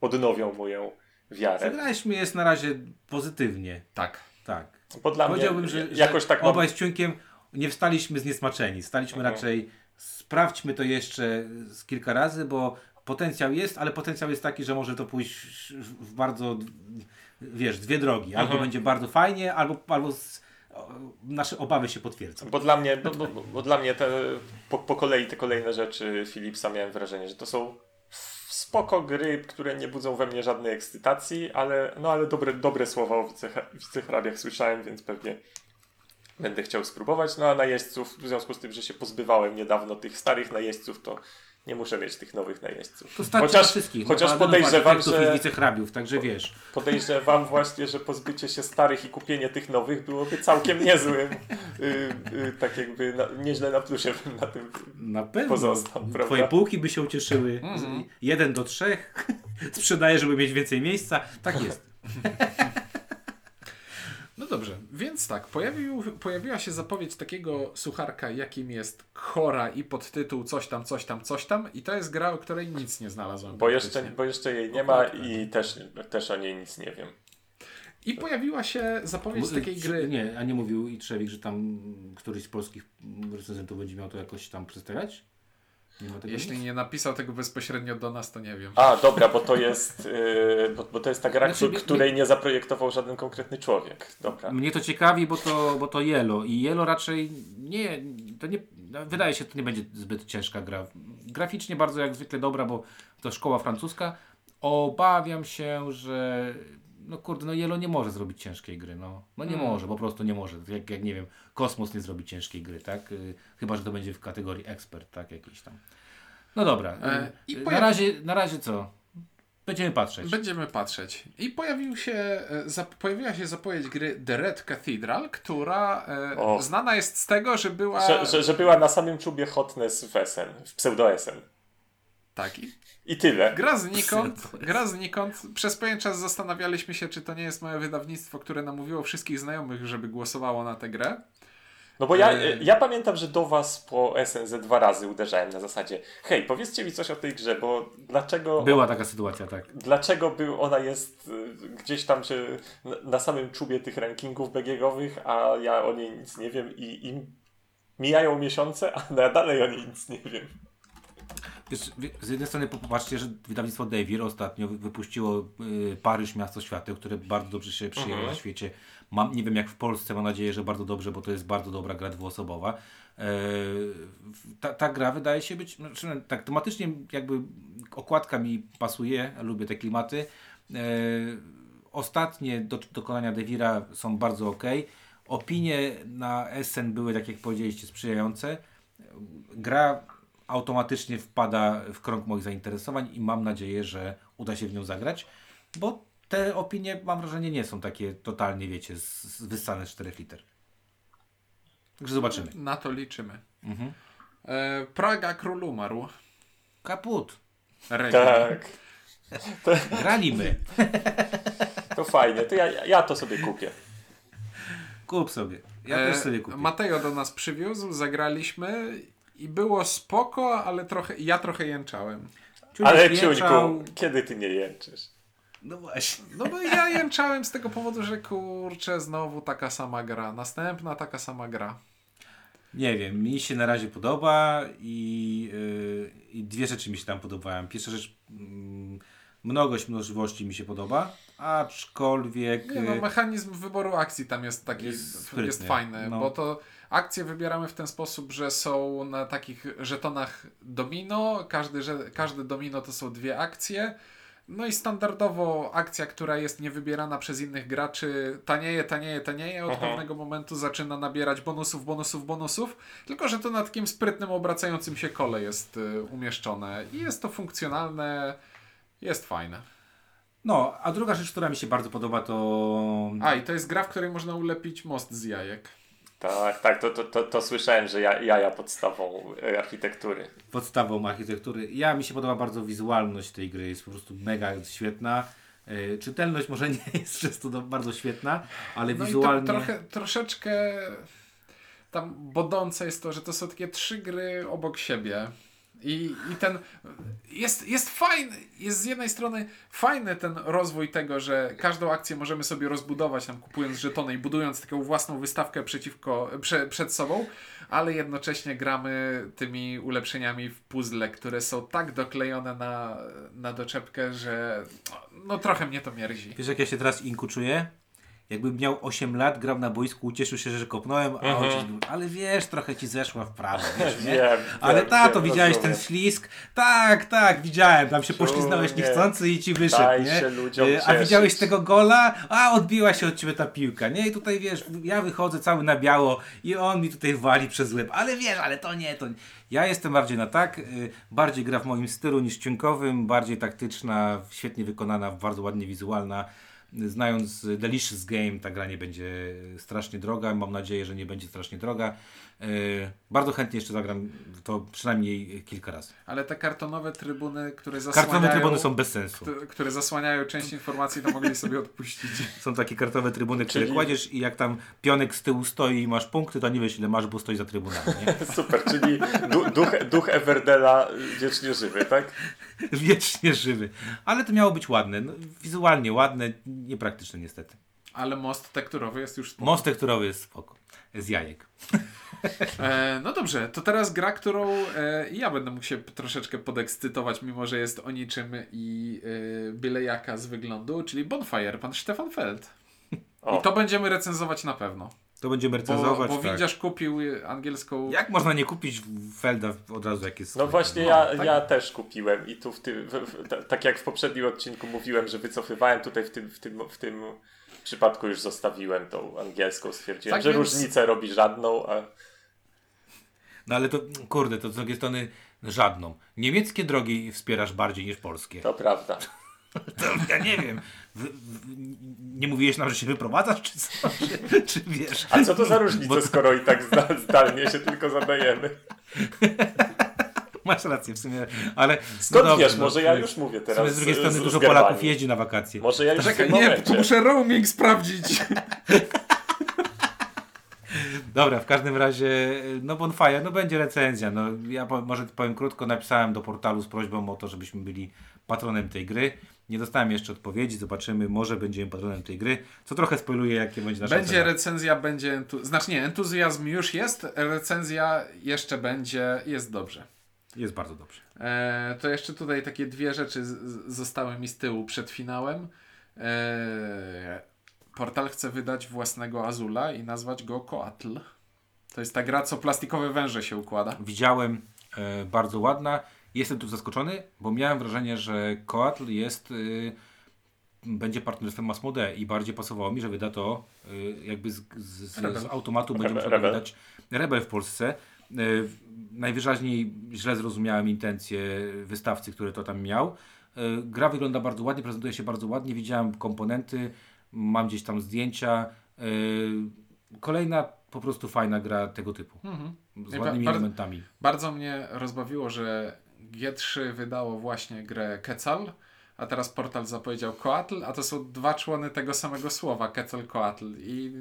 Speaker 3: odnowią moją wiarę.
Speaker 1: Zagraliśmy jest na razie pozytywnie,
Speaker 2: Tak.
Speaker 1: Tak.
Speaker 3: Bo dla
Speaker 1: Powiedziałbym,
Speaker 3: mnie
Speaker 1: że,
Speaker 3: jakoś
Speaker 1: że
Speaker 3: tak mam,
Speaker 1: obaj z Ciunkiem nie wstaliśmy zniesmaczeni. Staliśmy
Speaker 3: Mhm.
Speaker 1: raczej, sprawdźmy to jeszcze z kilka razy, bo potencjał jest, ale potencjał jest taki, że może to pójść w bardzo, wiesz, dwie drogi. Albo
Speaker 3: Mhm.
Speaker 1: będzie bardzo fajnie, albo, albo z, nasze obawy się potwierdzą.
Speaker 3: bo dla mnie, bo, bo, bo dla mnie te, po, po kolei te kolejne rzeczy Philipsa miałem wrażenie, że to są spoko gry, które nie budzą we mnie żadnej ekscytacji, ale, no, ale dobre, dobre słowa o wicehrabiach słyszałem, więc pewnie będę chciał spróbować. No a najeźdźców, w związku z tym, że się pozbywałem niedawno tych starych najeźdźców, to nie muszę mieć tych nowych najeźdźców.
Speaker 1: To starczy
Speaker 3: Chociaż-
Speaker 1: na wszystkich.
Speaker 3: chociaż
Speaker 1: na paladynów,
Speaker 3: podejrzewam, że-
Speaker 1: i wicehrabiów, także wiesz.
Speaker 3: Podejrzewam właśnie, że pozbycie się starych i kupienie tych nowych byłoby całkiem niezłym. Yy, yy, tak jakby na, nieźle na plusie bym na tym.
Speaker 1: Na pewno.
Speaker 3: Pozostał, prawda?
Speaker 1: Twoje półki by się ucieszyły.
Speaker 2: Mhm.
Speaker 1: Jeden do trzech. Sprzedaję, żeby mieć więcej miejsca. Tak jest.
Speaker 2: No dobrze, więc tak, pojawił, pojawiła się zapowiedź takiego sucharka, jakim jest Chora i podtytuł coś tam, coś tam, coś tam i to jest gra, o której nic nie znalazłem.
Speaker 3: Bo jeszcze, bo jeszcze jej nie ma i też, też o niej nic nie wiem.
Speaker 2: I pojawiła się zapowiedź takiej gry...
Speaker 1: Nie, a nie mówił i Trzewik, że tam któryś z polskich recenzentów będzie miał to jakoś tam przedstawiać?
Speaker 2: Jeśli
Speaker 1: nic?
Speaker 2: nie napisał tego bezpośrednio do nas, to nie wiem.
Speaker 3: A, dobra, bo to jest, yy, bo, bo to jest ta gra,
Speaker 1: Znaczy,
Speaker 3: któ- której nie zaprojektował żaden konkretny człowiek. Dobra.
Speaker 1: Mnie to ciekawi, bo to, bo to Yellow i Yellow raczej nie, to nie, no, wydaje się, że to nie będzie zbyt ciężka gra. Graficznie bardzo jak zwykle dobra, bo to szkoła francuska. Obawiam się, że no kurde, no Yellow nie może zrobić ciężkiej gry, no, no nie może, po prostu nie może. Jak, jak nie wiem, Kosmos nie zrobi ciężkiej gry, tak? Y, Chyba, że to będzie w kategorii ekspert, tak, jakiś tam. No dobra,
Speaker 2: E, i
Speaker 1: y, na,
Speaker 2: pojawi-
Speaker 1: razie, na razie co? Będziemy patrzeć.
Speaker 2: Będziemy patrzeć. I pojawił się, e, zap, pojawiła się zapowiedź gry The Red Cathedral, która e, znana jest z tego, że była...
Speaker 3: Że, że, że była na samym czubie hotness w SN, w pseudo-SN.
Speaker 2: Tak, i
Speaker 3: I tyle.
Speaker 2: gra znikąd, gra znikąd. Przez pewien czas zastanawialiśmy się, czy to nie jest małe wydawnictwo, które namówiło wszystkich znajomych, żeby głosowało na tę grę.
Speaker 3: No bo ja,
Speaker 2: E.
Speaker 3: ja pamiętam, że do was po SNZ dwa razy uderzałem na zasadzie hej, powiedzcie mi coś o tej grze, bo dlaczego...
Speaker 1: Była taka sytuacja, tak.
Speaker 3: Dlaczego był, ona jest y, gdzieś tam czy na, samym czubie tych rankingów BGG-owych, a ja o niej nic nie wiem i, i mijają miesiące, a ja dalej o niej nic nie wiem.
Speaker 1: Wiesz, wie- z jednej strony popatrzcie, że wydawnictwo Devir ostatnio wy- wypuściło y, Paryż Miasto Świateł, które bardzo dobrze się przyjęło
Speaker 3: Mhm.
Speaker 1: na świecie. Mam, nie wiem jak w Polsce, mam nadzieję, że bardzo dobrze, bo to jest bardzo dobra gra dwuosobowa. E, ta, ta gra wydaje się być, znaczy, tak tematycznie jakby okładka mi pasuje, lubię te klimaty. E, ostatnie do, dokonania Devira są bardzo ok. Opinie na SN były, tak jak powiedzieliście, sprzyjające. Gra automatycznie wpada w krąg moich zainteresowań i mam nadzieję, że uda się w nią zagrać, bo te opinie, mam wrażenie, nie są takie totalnie, wiecie, z, z wyssane z 4 liter. Także zobaczymy.
Speaker 2: Na to liczymy.
Speaker 1: Mhm.
Speaker 2: E, Praga Król umarł.
Speaker 1: Kaput.
Speaker 2: Reggae.
Speaker 3: Tak,
Speaker 1: Graliśmy.
Speaker 3: to fajnie, to ja, ja to sobie kupię.
Speaker 1: Kup sobie. Ja
Speaker 2: E,
Speaker 1: też sobie kupię.
Speaker 2: Mateo do nas przywiózł, zagraliśmy i było spoko, ale trochę, ja trochę jęczałem.
Speaker 3: Ale
Speaker 1: jęczał.
Speaker 3: Ciuńku, kiedy ty nie jęczysz?
Speaker 1: No właśnie.
Speaker 2: No bo ja jęczałem z tego powodu, że kurczę, znowu taka sama gra. Następna taka sama gra.
Speaker 1: Nie wiem, mi się na razie podoba i, yy, i dwie rzeczy mi się tam podobają. Pierwsza rzecz, mm, mnogość możliwości mi się podoba, aczkolwiek...
Speaker 2: Nie no,
Speaker 1: yy,
Speaker 2: mechanizm wyboru akcji tam jest taki,
Speaker 1: Jest
Speaker 2: jest, fajny,
Speaker 1: no.
Speaker 2: bo to akcje wybieramy w ten sposób, że są na takich żetonach domino, każdy, że, każde domino to są dwie akcje, no i standardowo akcja, która jest niewybierana przez innych graczy, tanieje, tanieje, tanieje, od
Speaker 3: Mhm.
Speaker 2: pewnego momentu zaczyna nabierać bonusów, bonusów, bonusów, tylko że to na takim sprytnym, obracającym się kole jest y, umieszczone i jest to funkcjonalne, jest fajne.
Speaker 1: No, a druga rzecz, która mi się bardzo podoba, to
Speaker 2: A, i to jest gra, w której można ulepić most z jajek.
Speaker 3: Tak, tak, to, to, to, to słyszałem, że ja, jaja podstawą e, architektury.
Speaker 1: podstawą architektury. Ja mi się podoba bardzo wizualność tej gry, jest po prostu mega świetna. Yy, czytelność może nie jest przez to bardzo świetna, ale
Speaker 2: No
Speaker 1: wizualnie...
Speaker 2: i to trochę, troszeczkę tam bodące jest to, że to są takie trzy gry obok siebie. I, I ten jest, jest fajny, jest z jednej strony fajny ten rozwój tego, że każdą akcję możemy sobie rozbudować tam kupując żetony i budując taką własną wystawkę przeciwko, prze, przed sobą, ale jednocześnie gramy tymi ulepszeniami w puzzle, które są tak doklejone na, na doczepkę, że no trochę mnie to mierzi.
Speaker 1: Wiesz jak ja się teraz inku Jakbym miał 8 lat, grał na boisku, ucieszył się, że kopnąłem, a
Speaker 3: Mhm.
Speaker 1: ojciec był, ale wiesz, trochę ci zeszła w prawo, wiesz, nie?
Speaker 3: Wiem,
Speaker 1: Ale
Speaker 3: wiem,
Speaker 1: tato,
Speaker 3: wiem,
Speaker 1: widziałeś
Speaker 3: rozumiem.
Speaker 1: ten ślisk? Tak, tak, widziałem. Tam się pośliznąłeś niechcący i ci wyszedł,
Speaker 3: Daj
Speaker 1: nie? Y, A widziałeś tego gola? A, odbiła się od ciebie ta piłka, nie? I tutaj, wiesz, ja wychodzę cały na biało i on mi tutaj wali przez łeb. Ale wiesz, ale to nie, to nie. Ja jestem bardziej na tak, y, bardziej gra w moim stylu niż ciunkowym, bardziej taktyczna, świetnie wykonana, bardzo ładnie wizualna. Znając Delicious Game, ta gra nie będzie strasznie droga. Mam nadzieję, że nie będzie strasznie droga. Y, Bardzo chętnie jeszcze zagram to przynajmniej kilka razy.
Speaker 2: Ale te kartonowe trybuny, które zasłaniają...
Speaker 1: Kartowe trybuny są bez sensu.
Speaker 2: Które zasłaniają część informacji, to mogli sobie odpuścić.
Speaker 1: Są takie kartowe trybuny, które
Speaker 3: Czyli-
Speaker 1: kładziesz i jak tam pionek z tyłu stoi i masz punkty, to nie wiesz ile masz, bo stoi za trybunami.
Speaker 3: Super, czyli du, duch, duch Everdela wiecznie żywy, tak?
Speaker 1: Wiecznie żywy. Ale to miało być ładne. No, wizualnie ładne, niepraktyczne niestety.
Speaker 2: Ale most tekturowy jest już spoko.
Speaker 1: Most tekturowy jest spoko. Z jajek.
Speaker 2: E, no dobrze, to teraz gra, którą e, ja będę mógł się troszeczkę podekscytować, mimo że jest o niczym i e, byle jaka z wyglądu, czyli Bonfire, pan Stefan Feld.
Speaker 3: O.
Speaker 2: I to będziemy recenzować na pewno.
Speaker 1: To będziemy
Speaker 2: Bo,
Speaker 1: recenzować.
Speaker 2: bo
Speaker 1: tak.
Speaker 2: Widziarz kupił angielską...
Speaker 1: Jak można nie kupić Felda od razu, jak jest
Speaker 3: No właśnie
Speaker 2: No,
Speaker 3: ja,
Speaker 2: tak.
Speaker 3: ja też kupiłem i tu w tym, w, w, ta- tak jak w poprzednim odcinku mówiłem, że wycofywałem, tutaj w tym, w tym, w tym przypadku już zostawiłem tą angielską, stwierdziłem,
Speaker 2: Tak
Speaker 3: że
Speaker 2: więc-
Speaker 3: różnicę robi żadną, a
Speaker 1: No ale to, kurde, to z drugiej strony żadną. Niemieckie drogi wspierasz bardziej niż polskie.
Speaker 3: to prawda.
Speaker 1: To, ja nie wiem. W, w, nie mówiłeś nam, że się wyprowadzasz, czy co? Czy, czy wiesz?
Speaker 3: A co to za różnica,
Speaker 1: Bo-
Speaker 3: skoro i tak zda, zdalnie się tylko zadajemy?
Speaker 1: Masz rację w sumie, ale...
Speaker 3: Skąd
Speaker 1: no dobrze,
Speaker 3: wiesz,
Speaker 1: no,
Speaker 3: może
Speaker 1: w
Speaker 3: ja już mówię teraz
Speaker 1: z drugiej strony
Speaker 3: z,
Speaker 1: dużo
Speaker 3: z.
Speaker 1: Polaków jeździ na wakacje.
Speaker 3: Może ja już
Speaker 2: Czekaj,
Speaker 3: tym
Speaker 2: nie,
Speaker 3: momencie.
Speaker 2: muszę roaming sprawdzić.
Speaker 1: Dobra, w każdym razie, no Bonfire, no będzie recenzja. No, ja po, może powiem krótko, napisałem do portalu z prośbą o to, żebyśmy byli patronem tej gry. Nie dostałem jeszcze odpowiedzi, zobaczymy, może będziemy patronem tej gry, co trochę spoiluje, jakie będzie nasza
Speaker 2: Będzie
Speaker 1: ocena.
Speaker 2: recenzja, będzie... Entu... Znaczy nie, entuzjazm już jest, recenzja jeszcze będzie, jest dobrze.
Speaker 1: Jest bardzo dobrze.
Speaker 2: E, to jeszcze tutaj takie dwie rzeczy z, z, zostały mi z tyłu przed finałem. E, portal chce wydać własnego Azula i nazwać go Coatl. To jest ta gra, co plastikowe węże się układa.
Speaker 1: Widziałem, e, bardzo ładna. Jestem tu zaskoczony, bo miałem wrażenie, że Coatl jest, y, będzie partnerstwem Masmode i bardziej pasowało mi, że wyda to y, jakby z, z, z, z automatu będzie
Speaker 3: Rebel-
Speaker 1: musiał
Speaker 3: Rebel.
Speaker 1: wydać Rebel w Polsce. Y, najwyraźniej źle zrozumiałem intencje wystawcy, który to tam miał. Gra wygląda bardzo ładnie, prezentuje się bardzo ładnie. Widziałem komponenty, mam gdzieś tam zdjęcia. Y, kolejna po prostu fajna gra tego typu.
Speaker 2: Mhm.
Speaker 1: Z ładnymi
Speaker 2: bardzo-
Speaker 1: elementami.
Speaker 2: Bardzo mnie rozbawiło, że G3 wydało właśnie grę Quetzal, a teraz portal zapowiedział Coatl, a to są dwa człony tego samego słowa, Quetzalcoatl. I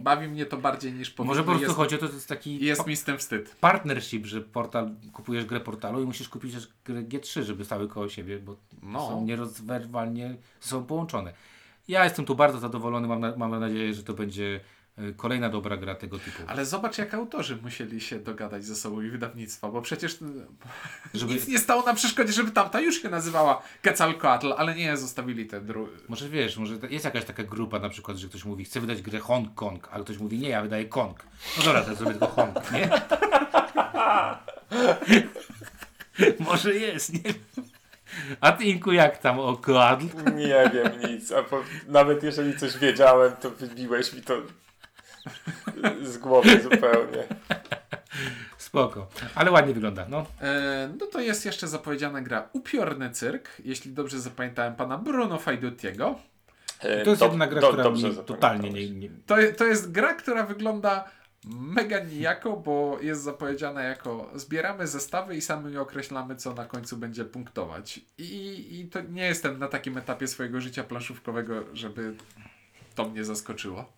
Speaker 2: bawi mnie to bardziej niż powinno.
Speaker 1: Może po prostu
Speaker 2: jest,
Speaker 1: chodzi o to, to jest taki
Speaker 2: jest mi z tym wstyd.
Speaker 1: partnership, że portal, kupujesz grę portalu i musisz kupić też grę G3, żeby stały koło siebie, bo
Speaker 2: No.
Speaker 1: są nierozerwalnie ze sobą połączone. Ja jestem tu bardzo zadowolony, mam, na, mam nadzieję, że to będzie e, kolejna dobra gra tego typu.
Speaker 2: Ale zobacz, jak autorzy musieli się dogadać ze sobą i wydawnictwa, bo przecież
Speaker 1: Żeby-
Speaker 2: nic nie stało na przeszkodzie, żeby tamta już się nazywała Quetzalcoatl, ale nie, zostawili te dru...
Speaker 1: Może wiesz, może jest jakaś taka grupa na przykład, że ktoś mówi, chce wydać grę Hong Kong, ale ktoś mówi, nie, ja wydaję Kong. No dobra, to zrobię tylko Hong, nie? może jest, nie wiem. A ty Inku jak tam o Koadl?
Speaker 3: Nie wiem nic, a po, nawet jeżeli coś wiedziałem, to wybiłeś mi to z głowy zupełnie.
Speaker 1: Spoko, ale ładnie wygląda, no.
Speaker 2: E, no to jest jeszcze zapowiedziana gra Upiorny Cyrk, jeśli dobrze zapamiętałem pana Bruno Fajdutiego.
Speaker 3: E,
Speaker 1: To jest
Speaker 3: do-
Speaker 1: jedna gra,
Speaker 3: do-
Speaker 1: która mi totalnie nie, nie...
Speaker 2: To, to jest gra, która wygląda mega nijako, bo jest zapowiedziana jako zbieramy zestawy i sami określamy, co na końcu będzie punktować. I, I to nie jestem na takim etapie swojego życia planszówkowego, żeby to mnie zaskoczyło.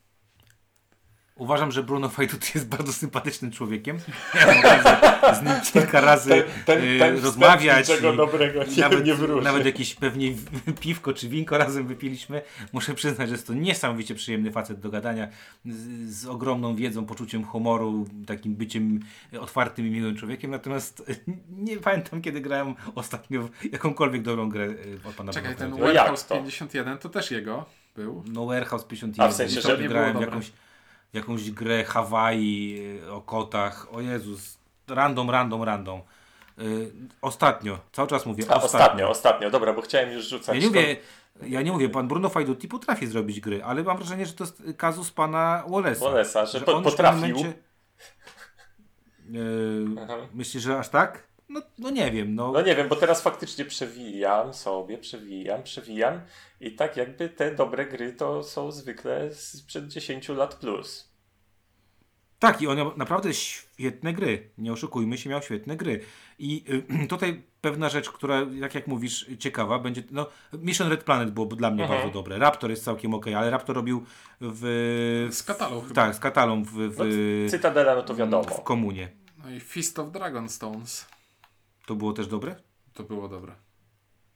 Speaker 1: Uważam, że Bruno Fajtut jest bardzo sympatycznym człowiekiem. Miałem okazję z nim kilka razy
Speaker 3: Ten, ten,
Speaker 1: y,
Speaker 3: ten
Speaker 1: rozmawiać.
Speaker 3: wstęp niczego
Speaker 1: i-
Speaker 3: dobrego
Speaker 1: i
Speaker 3: nie,
Speaker 1: nawet,
Speaker 3: nie wróży.
Speaker 1: nawet jakieś pewnie piwko czy winko razem wypiliśmy. Muszę przyznać, że jest to niesamowicie przyjemny facet do gadania, z, z ogromną wiedzą, poczuciem humoru, takim byciem otwartym i miłym człowiekiem. Natomiast nie pamiętam, kiedy grałem ostatnio w jakąkolwiek dobrą grę y, od pana
Speaker 2: Czekaj,
Speaker 1: Bruno
Speaker 2: ten Warehouse
Speaker 3: to?
Speaker 2: 51 to też jego był.
Speaker 1: No Warehouse 51.
Speaker 3: A w sensie, że
Speaker 2: nie
Speaker 1: grałem
Speaker 2: było
Speaker 1: w
Speaker 2: dobre.
Speaker 1: Jakąś, grę Hawaii y, o kotach. O Jezus. Random, random, random. Y, ostatnio. Cały czas mówię
Speaker 3: A,
Speaker 1: ostatnio.
Speaker 3: ostatnio, ostatnio, dobra, bo chciałem już rzucać.
Speaker 1: Ja nie mówię, ja nie mówię, pan Bruno Fajduti potrafi zrobić gry, ale mam wrażenie, że to jest kazus pana Wallace'a.
Speaker 3: Wallace'a, że po-
Speaker 1: już w
Speaker 3: potrafił.
Speaker 1: momencie- Yy, myślisz, że aż tak? No, no nie wiem, no.
Speaker 3: No nie wiem, bo teraz faktycznie przewijam sobie, przewijam, przewijam i tak jakby te dobre gry to są zwykle sprzed 10 lat plus.
Speaker 1: Tak, i on miał naprawdę świetne gry. Nie oszukujmy się, miał świetne gry. I y, tutaj pewna rzecz, która, jak jak mówisz, ciekawa, będzie. No, Mission Red Planet było dla mnie
Speaker 3: Mhm.
Speaker 1: bardzo dobre. Raptor jest całkiem ok, ale Raptor robił w.
Speaker 2: Z Katalą chyba.
Speaker 1: Tak, z Katalą w, w,
Speaker 3: No, Cytadela, no to wiadomo.
Speaker 1: w komunie.
Speaker 2: No i Fist of Dragonstones.
Speaker 1: To było też dobre?
Speaker 2: To było dobre.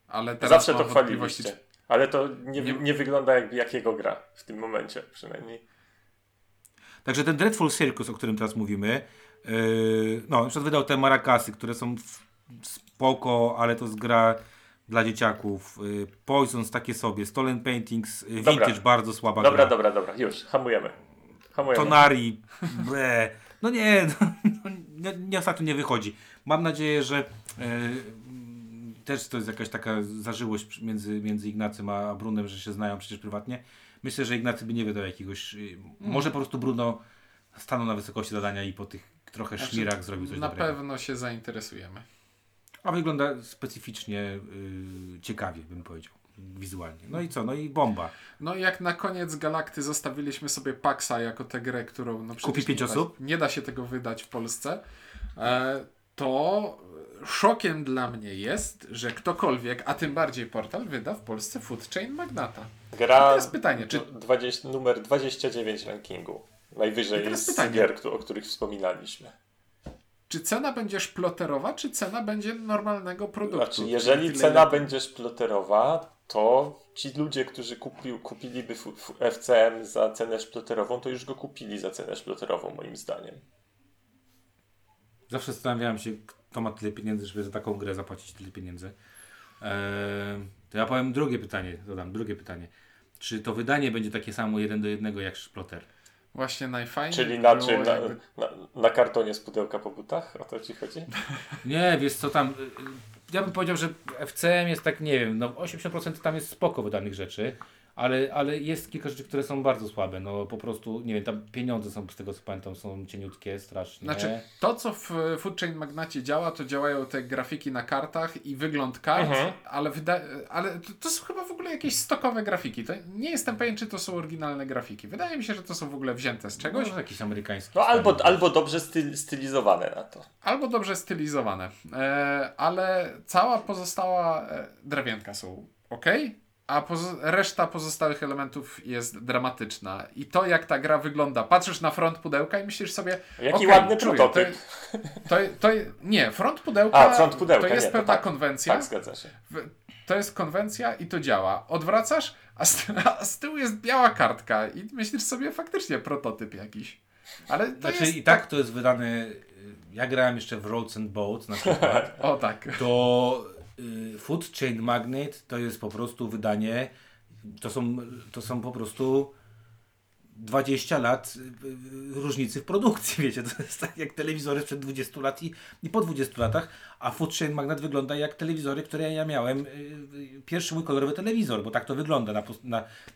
Speaker 2: Ale teraz
Speaker 3: Zawsze to chwaliliście. Ale to nie,
Speaker 2: Nie-
Speaker 3: nie wygląda jak, jak jego gra w tym momencie przynajmniej.
Speaker 1: Także ten Dreadful Circus, o którym teraz mówimy, yy, no, na przykład wydał te Maracasy, które są w- spoko, ale to jest gra dla dzieciaków. Yy, Poisons takie sobie, Stolen Paintings, yy,
Speaker 3: Dobra.
Speaker 1: Vintage, bardzo słaba
Speaker 3: Dobra,
Speaker 1: gra.
Speaker 3: dobra, dobra, już, hamujemy. Hamujemy.
Speaker 1: Tonari, ble. No nie, no, nie, nie, ostatnio nie wychodzi. Mam nadzieję, że mm, też to jest jakaś taka zażyłość między, między Ignacym a Brunem, że się znają przecież prywatnie. Myślę, że Ignacy by nie wydał jakiegoś. y, Może po prostu Bruno stanął na wysokości zadania i po tych trochę
Speaker 2: Znaczy,
Speaker 1: szmirach zrobił coś
Speaker 2: Na
Speaker 1: dobrego.
Speaker 2: pewno się zainteresujemy.
Speaker 1: A wygląda specyficznie y, ciekawie, bym powiedział. Wizualnie. No i co? No i bomba.
Speaker 2: No i jak na koniec Galakty zostawiliśmy sobie Paxa jako tę grę, którą no
Speaker 1: Kupi pięć
Speaker 2: nie da,
Speaker 1: osób?
Speaker 2: nie da się tego wydać w Polsce, e, to szokiem dla mnie jest, że ktokolwiek, a tym bardziej portal, wyda w Polsce Food Chain Magnata.
Speaker 3: Gra
Speaker 2: teraz pytanie, czy-
Speaker 3: 20, numer 29 rankingu. Najwyżej
Speaker 2: I
Speaker 3: z
Speaker 2: pytanie.
Speaker 3: gier, o których wspominaliśmy.
Speaker 2: Czy cena będzie szploterowa, czy cena będzie normalnego produktu?
Speaker 3: Znaczy, jeżeli
Speaker 2: Tyle,
Speaker 3: cena będzie szploterowa, to ci ludzie, którzy kupił, kupiliby FCM za cenę szploterową, to już go kupili za cenę szploterową, moim zdaniem.
Speaker 1: Zawsze zastanawiałem się, kto ma tyle pieniędzy, żeby za taką grę zapłacić tyle pieniędzy. Eee, to ja powiem drugie pytanie, dodam drugie pytanie. Czy to wydanie będzie takie samo jeden do jednego jak Szploter?
Speaker 2: Właśnie najfajniej
Speaker 3: Czyli na czym? Na,
Speaker 2: jakby-
Speaker 3: na, na kartonie z pudełka po butach? O to ci chodzi?
Speaker 1: Nie, wiesz co tam. y, y, Ja bym powiedział, że FCM jest tak, nie wiem, no 80% tam jest spoko wydanych rzeczy, ale, ale jest kilka rzeczy, które są bardzo słabe. No po prostu, nie wiem, tam pieniądze są z tego co pamiętam, są cieniutkie, strasznie.
Speaker 2: Znaczy, to co w Food Chain Magnacie działa, to działają te grafiki na kartach i wygląd kart,
Speaker 3: Mhm.
Speaker 2: ale, wyda- ale to, to są chyba w ogóle jakieś stokowe grafiki. To nie jestem pewien, czy to są oryginalne grafiki. Wydaje mi się, że to są w ogóle wzięte z czegoś,
Speaker 1: Może jakiś amerykański.
Speaker 3: No albo, albo dobrze styl, stylizowane na to.
Speaker 2: albo dobrze stylizowane. E, ale cała pozostała e, drewienka są ok, a pozo- reszta pozostałych elementów jest dramatyczna. I to, jak ta gra wygląda, patrzysz na front pudełka i myślisz sobie.
Speaker 3: Jaki
Speaker 2: okej,
Speaker 3: ładny
Speaker 2: czuję,
Speaker 3: prototyp.
Speaker 2: To, to, to, nie, front pudełka,
Speaker 3: A, front pudełka,
Speaker 2: to jest
Speaker 3: nie, to
Speaker 2: pewna
Speaker 3: tak.
Speaker 2: konwencja.
Speaker 3: Tak, zgadza się.
Speaker 2: W- To jest konwencja i to działa. Odwracasz, a z, a z tyłu jest biała kartka i myślisz sobie faktycznie prototyp jakiś. Ale to
Speaker 1: Znaczy
Speaker 2: jest
Speaker 1: i tak to jest wydane. y, Ja grałem jeszcze w Roads and Boats na przykład.
Speaker 2: O tak.
Speaker 1: to Food Chain Magnet to jest po prostu wydanie. To są, to są po prostu 20 lat y, y, różnicy w produkcji, wiecie, to jest tak jak telewizory sprzed 20 lat i, i po 20 latach, a Food Chain Magnet wygląda jak telewizory, które ja miałem, y, y, pierwszy mój kolorowy telewizor, bo tak to wygląda, na,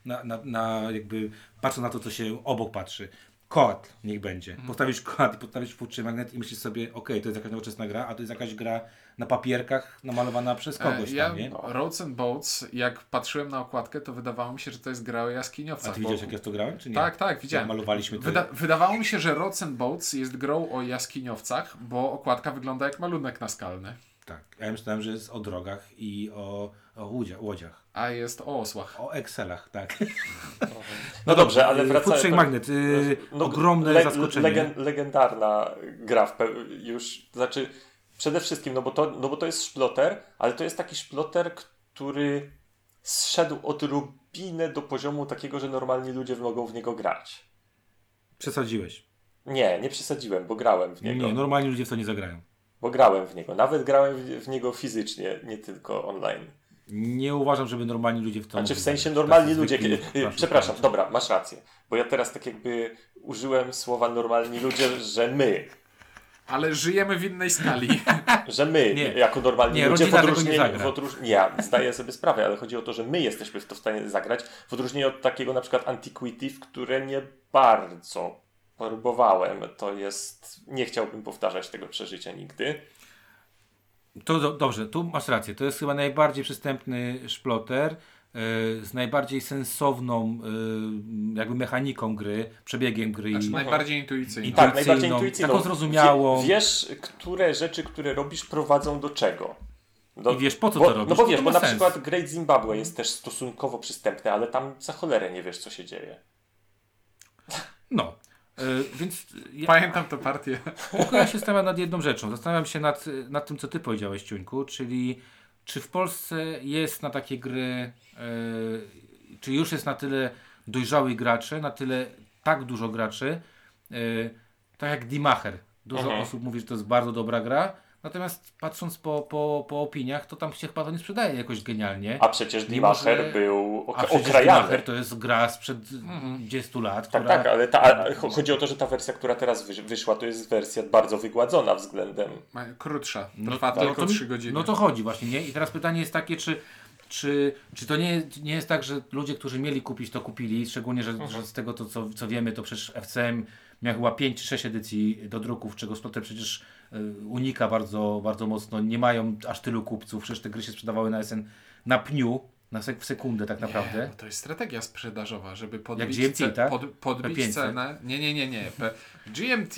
Speaker 1: na, na, na jakby, patrząc na to, co się obok patrzy. Koat niech będzie.
Speaker 2: Mhm.
Speaker 1: Postawisz koat i postawisz Chain Magnet i myślisz sobie, okej, to jest jakaś nowoczesna gra, a to jest jakaś gra na papierkach namalowana przez kogoś
Speaker 2: E, ja,
Speaker 1: tam, nie?
Speaker 2: Roads and Boats, jak patrzyłem na okładkę, to wydawało mi się, że to jest gra o
Speaker 1: A
Speaker 2: jaskiniowcach.
Speaker 1: ty
Speaker 2: bo-
Speaker 1: widziałeś jak ja to grałem, czy nie?
Speaker 2: Tak, tak, widziałem.
Speaker 1: Malowaliśmy to.
Speaker 2: Wyda wydawało mi się, że Roads and Boats jest grą o jaskiniowcach, bo okładka wygląda jak malunek naskalny,
Speaker 1: Tak. Ja myślałem, że jest o drogach i o, o łodziach, łodziach.
Speaker 2: a jest o osłach.
Speaker 1: O Excelach, tak.
Speaker 3: No dobrze, ale wracając...
Speaker 1: Chain Magnet, y, ogromne
Speaker 3: le-
Speaker 1: zaskoczenie.
Speaker 3: Legen, legendarna gra w pe- już, znaczy przede wszystkim, no bo, to, no bo to jest szploter, ale to jest taki szploter, który zszedł odrobinę do poziomu takiego, że normalni ludzie mogą w niego grać.
Speaker 1: Przesadziłeś.
Speaker 3: Nie, nie przesadziłem, bo grałem w niego.
Speaker 1: Nie, normalni ludzie w to nie zagrają.
Speaker 3: Bo grałem w niego. Nawet grałem w, w niego fizycznie, nie tylko online.
Speaker 1: Nie uważam, żeby normalni ludzie w to
Speaker 3: Znaczy w sensie normalni ludzie.
Speaker 1: zwykli
Speaker 3: Przepraszam, dobra, masz rację. Bo ja teraz tak jakby użyłem słowa normalni ludzie, że my.
Speaker 2: Ale żyjemy w innej skali.
Speaker 3: Że my,
Speaker 1: Nie.
Speaker 3: jako normalni
Speaker 1: Nie,
Speaker 3: ludzie w odróżnieniu, w odróż... Nie, ja zdaję sobie sprawę, ale chodzi o to, że my jesteśmy w to w stanie zagrać, w odróżnieniu od takiego na przykład Antiquity, w które nie bardzo próbowałem. To jest... Nie chciałbym powtarzać tego przeżycia nigdy.
Speaker 1: To do, dobrze, tu masz rację. To jest chyba najbardziej przystępny szploter y, z najbardziej sensowną y, jakby mechaniką gry, przebiegiem gry.
Speaker 2: Znaczy
Speaker 1: i-
Speaker 2: najbardziej intuicyjny.
Speaker 1: I-
Speaker 3: Tak,
Speaker 1: Intuicyjną,
Speaker 3: najbardziej intuicyjną.
Speaker 1: taką zrozumiałą.
Speaker 3: Wie, wiesz, które rzeczy, które robisz, prowadzą do czego. Do,
Speaker 1: I wiesz, po co
Speaker 3: bo,
Speaker 1: to robisz,
Speaker 3: No bo wiesz, bo na
Speaker 1: sens.
Speaker 3: przykład Great Zimbabwe jest też stosunkowo przystępne, ale tam za cholerę nie wiesz, co się dzieje.
Speaker 1: No. Y, więc ja,
Speaker 2: Pamiętam tę partię.
Speaker 1: tylko ja się zastanawiam nad jedną rzeczą. Zastanawiam się nad, nad tym, co ty powiedziałeś, Ciuńku, czyli czy w Polsce jest na takie gry, y, czy już jest na tyle dojrzałych graczy, na tyle tak dużo graczy, Yy, tak jak Dimacher. Dużo
Speaker 3: Mhm.
Speaker 1: osób mówi, że to jest bardzo dobra gra, natomiast patrząc po, po, po opiniach, to tam się chyba to nie sprzedaje jakoś genialnie.
Speaker 3: A przecież Dimacher
Speaker 1: że-
Speaker 3: był ok-
Speaker 1: A przecież. Dimacher to jest gra sprzed 20 lat,
Speaker 3: Tak,
Speaker 1: która...
Speaker 3: tak, ale ta, chodzi o to, że ta wersja, która teraz wysz- wyszła, to jest wersja bardzo wygładzona względem.
Speaker 2: Krótsza.
Speaker 1: No,
Speaker 2: Trwa
Speaker 1: to-
Speaker 2: tylko
Speaker 1: to,
Speaker 2: 3 godziny.
Speaker 1: No to chodzi właśnie, nie? I teraz pytanie jest takie, czy, czy, czy to nie, nie jest tak, że ludzie, którzy mieli kupić, to kupili, szczególnie, że,
Speaker 3: Mhm.
Speaker 1: że z tego, to, co, co wiemy, to przecież FCM miał chyba 5 czy 6 edycji do druków, czego Splotter przecież y, unika bardzo, bardzo mocno. Nie mają aż tylu kupców, przecież te gry się sprzedawały na SN na pniu, na sek w sekundę tak naprawdę.
Speaker 2: Nie, no to jest strategia sprzedażowa, żeby podbić,
Speaker 1: GMT,
Speaker 2: ce-
Speaker 1: tak?
Speaker 2: pod, podbić
Speaker 1: P500.
Speaker 2: cenę. Nie, nie, nie, nie. P- GMT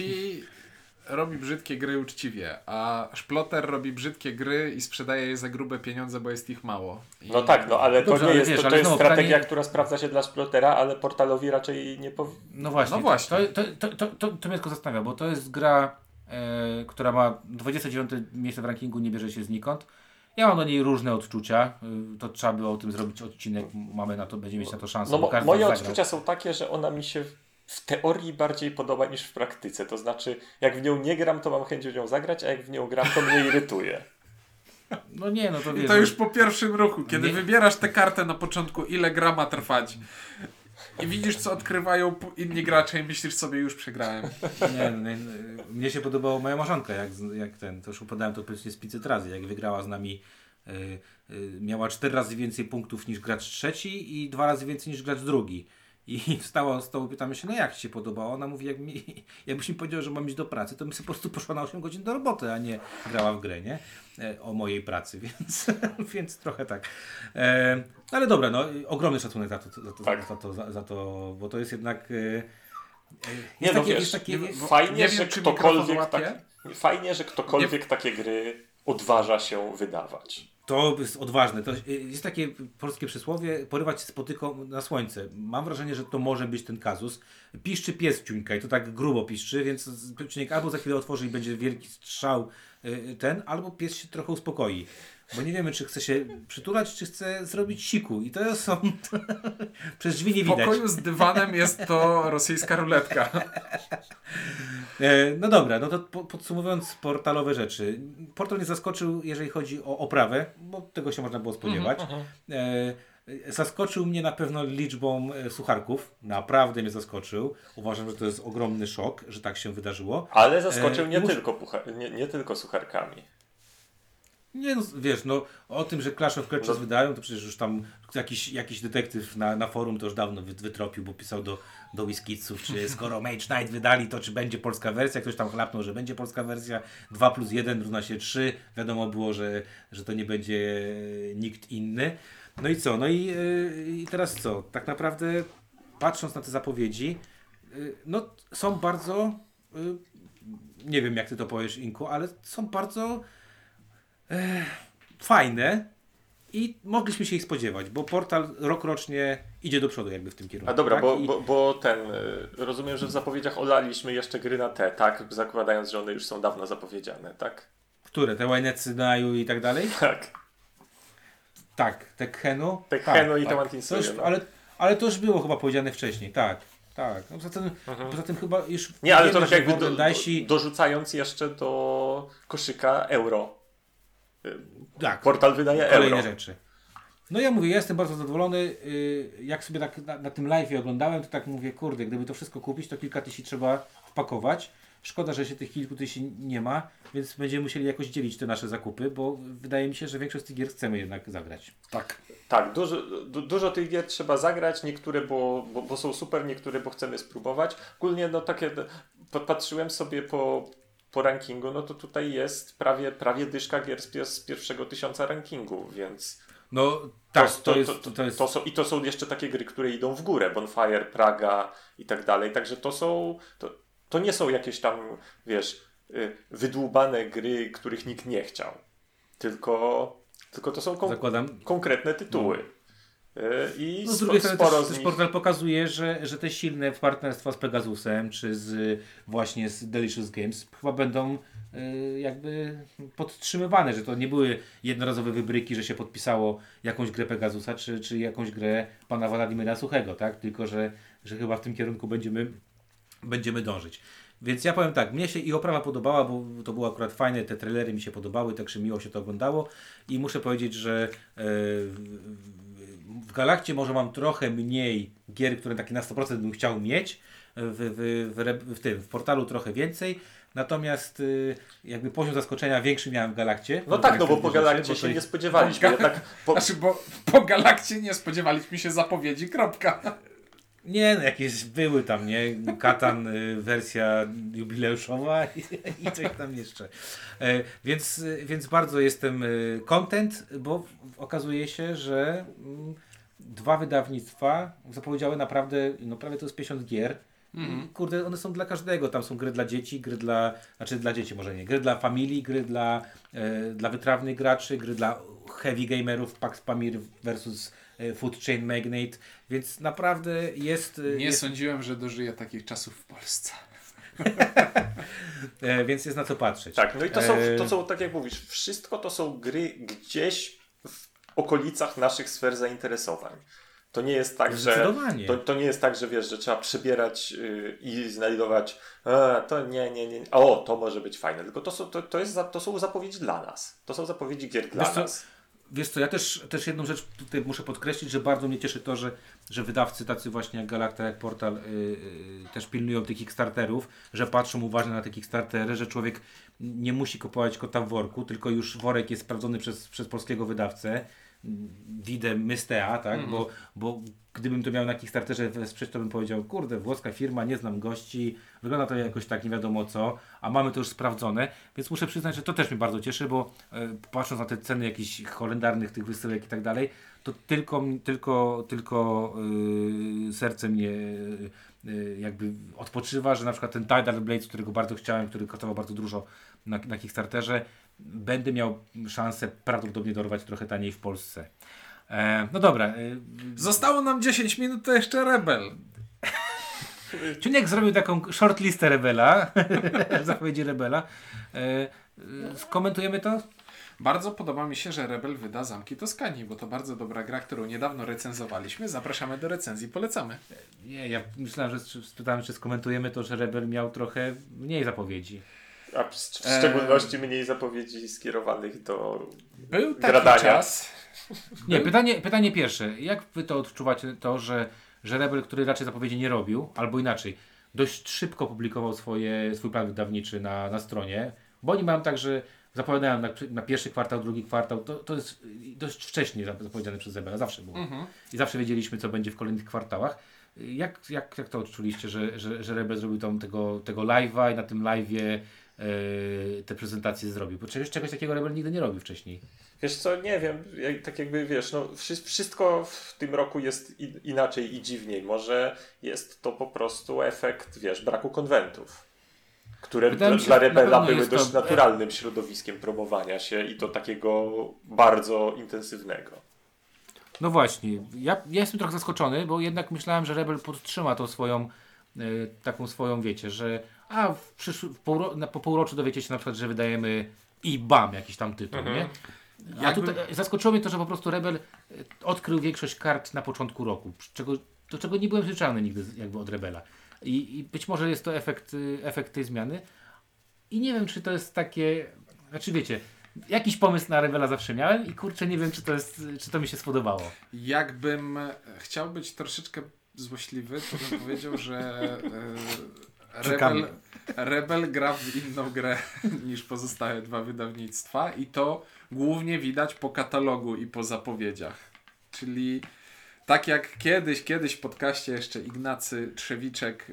Speaker 2: robi brzydkie gry uczciwie, a Szploter robi brzydkie gry i sprzedaje je za grube pieniądze, bo jest ich mało. I
Speaker 3: No tak, no ale
Speaker 1: Dobrze,
Speaker 3: to nie
Speaker 1: ale
Speaker 3: jest,
Speaker 1: wiesz,
Speaker 3: to, to jest
Speaker 1: znowu
Speaker 3: strategia,
Speaker 1: pytanie-
Speaker 3: która sprawdza się dla Splotera, ale portalowi raczej nie powi...
Speaker 1: No właśnie,
Speaker 2: No właśnie.
Speaker 1: To, to, to, to, to, to mnie tylko zastanawia, bo to jest gra, e, która ma 29 miejsce w rankingu, nie bierze się znikąd. Ja mam do niej różne odczucia. To trzeba było o tym zrobić odcinek. Mamy na to, będziemy mieć na to szansę.
Speaker 3: No moje odczucia są takie, że ona mi się w teorii bardziej podoba niż w praktyce. To znaczy, jak w nią nie gram, to mam chęć w nią zagrać, a jak w nią gram, to mnie irytuje.
Speaker 1: No nie, no to
Speaker 2: I
Speaker 1: wiesz.
Speaker 2: to już po pierwszym ruchu, kiedy
Speaker 1: Nie-
Speaker 2: wybierasz tę kartę na początku, ile gra ma trwać. I widzisz, co odkrywają inni gracze i myślisz sobie, już przegrałem.
Speaker 1: Nie, no, nie, no, mnie się podobało moja marzanka, jak, jak ten, to już upadałem to powiedzmy z 500 razy, jak wygrała z nami, y, y, miała 4 razy więcej punktów niż gracz trzeci i dwa razy więcej niż gracz drugi. I wstała z stołu, pytamy się, no jak Ci się podobało? Ona mówi, jak mi, jakbyś mi powiedział, że mam iść do pracy, to bym sobie po prostu poszła na 8 godzin do roboty, a nie grała w grę, nie? E, O mojej pracy, więc, więc trochę tak. E, ale dobra, no ogromny szacunek za to, za to,
Speaker 3: Tak.
Speaker 1: za, to za, za to bo to jest jednak... e, e,
Speaker 3: Nie
Speaker 1: jest
Speaker 3: no
Speaker 1: takie,
Speaker 3: wiesz,
Speaker 1: jest takie,
Speaker 2: nie-
Speaker 3: Fajnie,
Speaker 2: nie
Speaker 3: że
Speaker 2: wiem,
Speaker 3: ktokolwiek tak, fajnie, że ktokolwiek takie gry odważa się wydawać.
Speaker 1: To jest odważne. To jest takie polskie przysłowie, porywać się spotyką na słońce. Mam wrażenie, że to może być ten kazus. Piszczy pies ciuńka i to tak grubo piszczy, więc ciunek albo za chwilę otworzy i będzie wielki strzał y, ten, albo pies się trochę uspokoi. Bo nie wiemy, czy chce się przytulać, czy chce zrobić siku. I to są... Przez drzwi nie
Speaker 2: W
Speaker 1: widać.
Speaker 2: pokoju z dywanem jest to rosyjska ruletka.
Speaker 1: E, No dobra, no to po- podsumowując portalowe rzeczy. Portal nie zaskoczył, jeżeli chodzi o oprawę, bo tego się można było spodziewać. E, Zaskoczył mnie na pewno liczbą e, sucharków. Naprawdę mnie zaskoczył. Uważam, że to jest ogromny szok, że tak się wydarzyło.
Speaker 3: Ale zaskoczył nie,
Speaker 1: muszę-
Speaker 3: tylko pucha- nie, nie tylko sucharkami.
Speaker 1: Nie, no, wiesz, no o tym, że Clash of Clans
Speaker 3: No.
Speaker 1: wydają, to przecież już tam jakiś, jakiś detektyw na, na forum to już dawno wy, wytropił, bo pisał do, do Whiskitsów, czy skoro Mage Knight wydali, to czy będzie polska wersja. Ktoś tam chlapnął, że będzie polska wersja. 2 plus 1 równa się 3. Wiadomo było, że, że to nie będzie nikt inny. No i co? No i, e, i teraz co? Tak naprawdę patrząc na te zapowiedzi, e, no są bardzo, e, nie wiem jak ty to powiesz Inku, ale są bardzo fajne i mogliśmy się ich spodziewać, bo portal rok rocznie idzie do przodu jakby w tym kierunku.
Speaker 3: A dobra,
Speaker 1: tak?
Speaker 3: bo,
Speaker 1: I-
Speaker 3: bo, bo ten, y, rozumiem, że w zapowiedziach olaliśmy jeszcze gry na te, tak? Zakładając, że one już są dawno zapowiedziane, tak?
Speaker 1: Które? Te Winecy Naju i tak dalej?
Speaker 3: Tak.
Speaker 1: Tak. Tekhenu?
Speaker 3: Tekhenu
Speaker 1: tak,
Speaker 3: i
Speaker 1: tak. Już-
Speaker 3: no.
Speaker 1: ale, ale to już było chyba powiedziane wcześniej, tak. Tak. No poza, tym, poza tym chyba już
Speaker 3: Mhm. Nie, ale to tak jakby do, do, dorzucając jeszcze do koszyka euro.
Speaker 1: Tak,
Speaker 3: Portal wydaje
Speaker 1: kolejne
Speaker 3: euro.
Speaker 1: rzeczy. No ja mówię, ja jestem bardzo zadowolony. Yy, Jak sobie tak na, na tym live oglądałem, to tak mówię, kurde, gdyby to wszystko kupić, to kilka tysięcy trzeba wpakować. Szkoda, że się tych kilku tysięcy nie ma, więc będziemy musieli jakoś dzielić te nasze zakupy, bo wydaje mi się, że większość z tych gier chcemy jednak zagrać.
Speaker 2: Tak.
Speaker 3: Tak, dużo, du, dużo tych gier trzeba zagrać, niektóre, bo, bo, bo są super, niektóre, bo chcemy spróbować. Ogólnie, no takie, patrzyłem sobie po, po rankingu, no to tutaj jest prawie, prawie dyszka gier z, pier- z pierwszego tysiąca rankingu, więc
Speaker 1: No tak, to, jest, to, jest
Speaker 3: to są, I to są jeszcze takie gry, które idą w górę, Bonfire, Praga i tak dalej, także to są, to, to nie są jakieś tam, wiesz, y, wydłubane gry, których nikt nie chciał, tylko, tylko to są kon-
Speaker 1: zakładam.
Speaker 3: konkretne tytuły. Y, I
Speaker 1: No, z drugiej strony też,
Speaker 3: z
Speaker 1: też portal pokazuje, że, że te silne partnerstwa z Pegasusem, czy z właśnie z Delicious Games chyba będą y, jakby podtrzymywane, że to nie były jednorazowe wybryki, że się podpisało jakąś grę Pegasusa, czy, czy jakąś grę pana Władimira Suchego, tak? Tylko, że, że chyba w tym kierunku będziemy będziemy dążyć. Więc ja powiem tak, mnie się i oprawa podobała, bo to było akurat fajne, te trailery mi się podobały, także miło się to oglądało i muszę powiedzieć, że e, w Galakcie może mam trochę mniej gier, które takie na 100% bym chciał mieć, w, w, w, w tym, w portalu trochę więcej, natomiast y, jakby poziom zaskoczenia większy miałem w Galakcie.
Speaker 3: No tak, no bo po Galakcie się nie spodziewaliśmy.
Speaker 2: Po-
Speaker 3: Jednak po,
Speaker 2: Znaczy, bo po Galakcie nie spodziewaliśmy się zapowiedzi, kropka.
Speaker 1: Nie, no jakieś były tam, nie? Katan y, wersja jubileuszowa i, i coś tam jeszcze. E, więc, y, więc bardzo jestem y, content, bo okazuje się, że mm, dwa wydawnictwa zapowiedziały naprawdę, no prawie to jest 50 gier. I Kurde, one są dla każdego. Tam są gry dla dzieci, gry dla, znaczy dla dzieci może nie, gry dla familii, gry dla, e, dla wytrawnych graczy, gry dla heavy gamerów, Pax Pamir versus e, Food Chain Magnate, więc naprawdę jest, e,
Speaker 2: Nie
Speaker 1: jest
Speaker 2: sądziłem, że dożyję takich czasów w Polsce.
Speaker 1: e, więc jest na co patrzeć.
Speaker 3: tak, no i to są,
Speaker 1: E,
Speaker 3: to są, tak jak mówisz, wszystko to są gry gdzieś okolicach naszych sfer zainteresowań. To nie jest tak, że to, to nie jest tak, że wiesz, że trzeba przebierać yy, i znajdować a, to nie, nie, nie, o, to może być fajne, tylko to są, to, to, jest, to są zapowiedzi dla nas. To są zapowiedzi gier dla
Speaker 1: Wiesz co,
Speaker 3: nas.
Speaker 1: Wiesz co, ja też, też jedną rzecz tutaj muszę podkreślić, że bardzo mnie cieszy to, że, że wydawcy tacy właśnie jak Galacta, jak Portal y, y, też pilnują tych Kickstarterów, że patrzą uważnie na te Kickstartery, że człowiek nie musi kupować kota w worku, tylko już worek jest sprawdzony przez, przez polskiego wydawcę, widę Mystea, tak, bo, bo gdybym to miał na Kickstarterze wesprzeć, to bym powiedział, kurde, włoska firma, nie znam gości, wygląda to jakoś tak nie wiadomo co, a mamy to już sprawdzone, więc muszę przyznać, że to też mnie bardzo cieszy, bo e, patrząc na te ceny jakichś holendarnych tych wysyłek i tak dalej, to tylko, tylko, tylko yy, serce mnie yy, jakby odpoczywa, że na przykład ten Tidal Blades, którego bardzo chciałem, który kosztował bardzo dużo na, na Kickstarterze, będę miał szansę prawdopodobnie dorwać trochę taniej w Polsce. E, no dobra. E,
Speaker 2: Zostało nam 10 minut, to jeszcze Rebel.
Speaker 1: Ciuniek zrobił taką shortlistę Rebela, zapowiedzi Rebela. E, e, skomentujemy to?
Speaker 2: Bardzo podoba mi się, że Rebel wyda Zamki Toskanii, bo to bardzo dobra gra, którą niedawno recenzowaliśmy. Zapraszamy do recenzji, polecamy.
Speaker 1: Nie, ja myślałem, że spytałem, czy skomentujemy to, że Rebel miał trochę mniej zapowiedzi.
Speaker 3: A w, szczególności mniej zapowiedzi skierowanych do
Speaker 2: Był taki
Speaker 3: Gradania.
Speaker 2: czas.
Speaker 1: Nie, pytanie, pytanie pierwsze. Jak wy to odczuwacie, to, że, że Rebel, który raczej zapowiedzi nie robił, albo inaczej, dość szybko publikował swoje, swój plan wydawniczy na, na stronie, bo oni mają tak, że zapowiadają na, na pierwszy kwartał, drugi kwartał, to, to jest dość wcześnie zap- zapowiedziane przez Rebela, zawsze było. I zawsze wiedzieliśmy, co będzie w kolejnych kwartałach. Jak, jak, jak to odczuliście, że, że, że Rebel zrobił tam tego, tego live'a i na tym live'ie te prezentacje zrobił? Bo czegoś, czegoś takiego Rebel nigdy nie robił wcześniej.
Speaker 3: Wiesz co, nie wiem, jak, tak jakby wiesz, no, wszy- wszystko w tym roku jest i, inaczej i dziwniej. Może jest to po prostu efekt, wiesz, braku konwentów, które
Speaker 1: Wydaje
Speaker 3: dla, dla Rebela były
Speaker 1: jest to-
Speaker 3: dość naturalnym środowiskiem promowania się i to takiego bardzo intensywnego.
Speaker 1: No właśnie, ja, ja jestem trochę zaskoczony, bo jednak myślałem, że Rebel podtrzyma tą swoją, e, taką swoją, wiecie, że a w w półro, na, po półroczu dowiecie się na przykład, że wydajemy i bam, jakiś tam tytuł, nie? A
Speaker 2: Jakby-
Speaker 1: tutaj zaskoczyło mnie to, że po prostu Rebel e, odkrył większość kart na początku roku, czego, do czego nie byłem przyzwyczajony nigdy jakby od Rebela. I, I być może jest to efekt, y, efekt tej zmiany. I nie wiem, czy to jest takie, znaczy wiecie, jakiś pomysł na Rebela zawsze miałem i kurczę, nie wiem, czy to, jest, czy to mi się spodobało.
Speaker 2: Jakbym e, chciał być troszeczkę złośliwy, to bym powiedział, że e. Rebel, Rebel gra w inną grę niż pozostałe dwa wydawnictwa i to głównie widać po katalogu i po zapowiedziach. Czyli tak jak kiedyś, kiedyś w podcaście jeszcze Ignacy Trzewiczek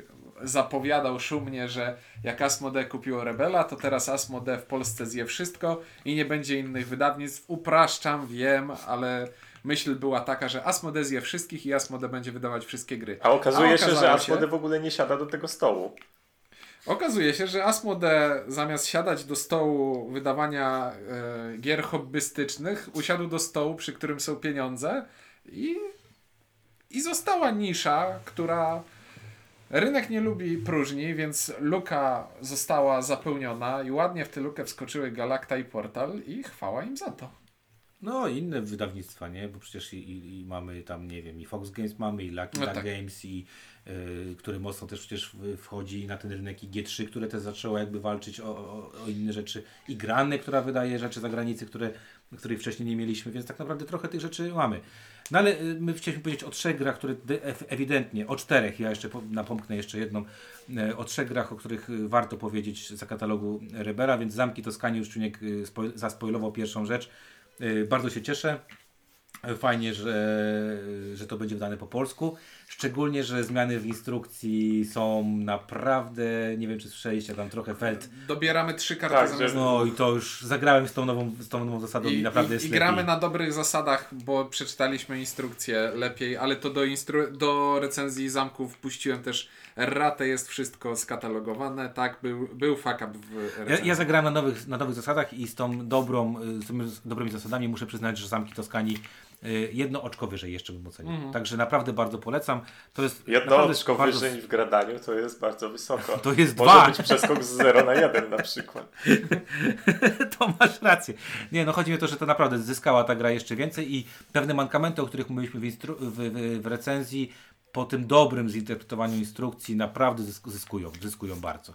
Speaker 2: zapowiadał szumnie, że jak Asmodee kupiło Rebela, to teraz Asmodee w Polsce zje wszystko i nie będzie innych wydawnictw. Upraszczam, wiem, ale myśl była taka, że Asmodee zje wszystkich i Asmodee będzie wydawać wszystkie gry.
Speaker 3: A okazuje
Speaker 2: A
Speaker 3: się, że
Speaker 2: okazało
Speaker 3: Asmodee w ogóle nie siada do tego stołu.
Speaker 2: Okazuje się, że Asmodee zamiast siadać do stołu wydawania e, gier hobbystycznych, usiadł do stołu, przy którym są pieniądze i, i została nisza, która rynek nie lubi próżni, więc luka została zapełniona i ładnie w tę lukę wskoczyły Galacta i Portal i chwała im za to.
Speaker 1: No, inne wydawnictwa, nie? Bo przecież i, i, i mamy tam, nie wiem, i Fox Games mamy, i Lucky
Speaker 2: No tak.
Speaker 1: Games, i y, który mocno też przecież wchodzi na ten rynek, i G3, które też zaczęło jakby walczyć o, o, inne rzeczy, i Grany, która wydaje rzeczy za granicę, które, których wcześniej nie mieliśmy, więc tak naprawdę trochę tych rzeczy mamy. No ale y, my chcieliśmy powiedzieć o trzech grach, które de- ew- ewidentnie, o czterech, ja jeszcze po- napomknę jeszcze jedną, e, o trzech grach, o których y, warto powiedzieć za katalogu Rebela, więc Zamki Toskanii już Czuniek y, zaspoilował pierwszą rzecz. Y, Bardzo się cieszę. Fajnie, że, że to będzie wydane po polsku. Szczególnie, że zmiany w instrukcji są naprawdę, nie wiem czy słyszeliście, tam trochę felt.
Speaker 2: Dobieramy trzy karty
Speaker 3: Tak,
Speaker 2: zamiast
Speaker 1: No i to już zagrałem z tą nową, z tą nową zasadą i,
Speaker 2: I,
Speaker 1: naprawdę
Speaker 2: i,
Speaker 1: jest
Speaker 2: I
Speaker 1: lepiej.
Speaker 2: gramy na dobrych zasadach, bo przeczytaliśmy instrukcję lepiej, ale to do, instru- do recenzji zamków puściłem też ratę, jest wszystko skatalogowane. Tak, był, był fuck up w
Speaker 1: Ja,
Speaker 2: recenzji.
Speaker 1: ja zagrałem na nowych, na nowych zasadach i z tą dobrą, y, z tymi dobrymi zasadami muszę przyznać, że Zamki Toskanii jedno oczko wyżej jeszcze bym ocenił.
Speaker 2: Mhm.
Speaker 1: Także naprawdę bardzo polecam. To jest
Speaker 3: Jedno oczko
Speaker 1: bardzo-
Speaker 3: wyżej w gradaniu to jest bardzo wysoko.
Speaker 1: To jest
Speaker 3: Może
Speaker 1: dwa.
Speaker 3: być przeskok z 0 na 1 na przykład.
Speaker 1: to masz rację. Nie, no chodzi mi o to, że to naprawdę zyskała ta gra jeszcze więcej i pewne mankamenty, o których mówiliśmy w, instru- w, w, w recenzji, po tym dobrym zinterpretowaniu instrukcji naprawdę zysk- zyskują, zyskują bardzo.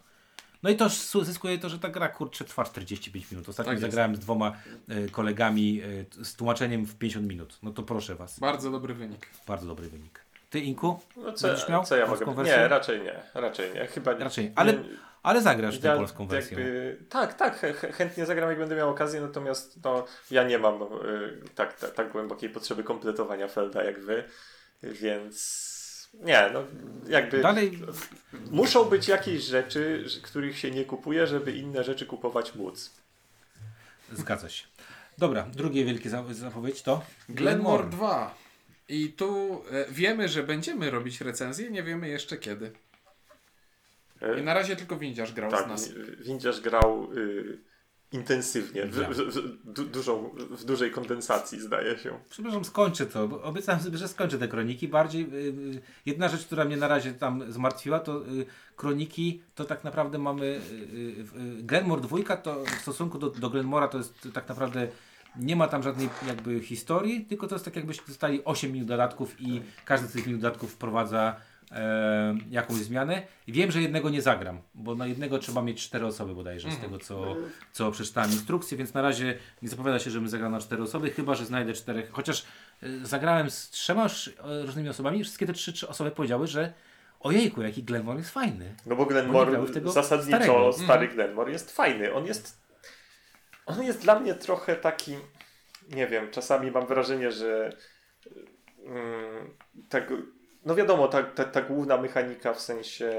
Speaker 1: No i to zyskuje to, że ta gra kurczę trwa 45 minut. Ostatnio
Speaker 2: Tak
Speaker 1: zagrałem z dwoma e, kolegami e, z tłumaczeniem w 50 minut. No to proszę was,
Speaker 2: Bardzo dobry wynik.
Speaker 1: bardzo dobry wynik. Ty Inku?
Speaker 3: No co,
Speaker 1: Będziesz miał
Speaker 3: co ja
Speaker 1: polską
Speaker 3: mogę...
Speaker 1: wersję?
Speaker 3: Nie, raczej nie. Raczej nie. Chyba nie.
Speaker 1: Raczej, ale,
Speaker 3: nie,
Speaker 1: ale zagrasz tę
Speaker 3: ja
Speaker 1: polską wersję.
Speaker 3: Jakby, tak, tak, ch- ch- chętnie zagram jak będę miał okazję, natomiast no, ja nie mam y, tak, tak, tak głębokiej potrzeby kompletowania Felda jak wy, więc nie, no jakby
Speaker 1: Dalej
Speaker 3: muszą być jakieś rzeczy, których się nie kupuje, żeby inne rzeczy kupować móc.
Speaker 1: zgadza się. Dobra, drugie wielkie za- zapowiedź to
Speaker 2: Glenmore 2. I tu e, wiemy, że będziemy robić recenzję, nie wiemy jeszcze kiedy. I na razie tylko Windziarz grał z
Speaker 3: Tak,
Speaker 2: nas.
Speaker 3: wi- Windziarz grał y, intensywnie, w, w, w, du, dużą, w dużej kondensacji zdaje się.
Speaker 1: Przepraszam, skończę to. bo Obiecałem sobie, że skończę te kroniki. Bardziej y, y, jedna rzecz, która mnie na razie tam zmartwiła, to y, kroniki to tak naprawdę mamy. Y, y, y, Glenmore 2 to w stosunku do, do Glenmora to jest tak naprawdę. Nie ma tam żadnej jakby historii, tylko to jest tak jakbyście dostali 8 minut dodatków i każdy z tych minut dodatków wprowadza e, jakąś zmianę. I wiem, że jednego nie zagram, bo na jednego trzeba mieć cztery osoby bodajże z tego, co, co przeczytałem instrukcję, więc na razie nie zapowiada się, żebym zagrał na cztery osoby, chyba, że znajdę czterech, chociaż y, zagrałem z trzema e, różnymi osobami i wszystkie te trzy, trzy osoby powiedziały, że ojejku, jaki Glenmore jest fajny.
Speaker 3: No bo Glenmore,
Speaker 1: tego
Speaker 3: zasadniczo
Speaker 1: starego.
Speaker 3: stary Glenmore jest fajny. On jest, on jest dla mnie trochę taki, nie wiem, czasami mam wrażenie, że mm, tak, no wiadomo, ta, ta, ta główna mechanika w sensie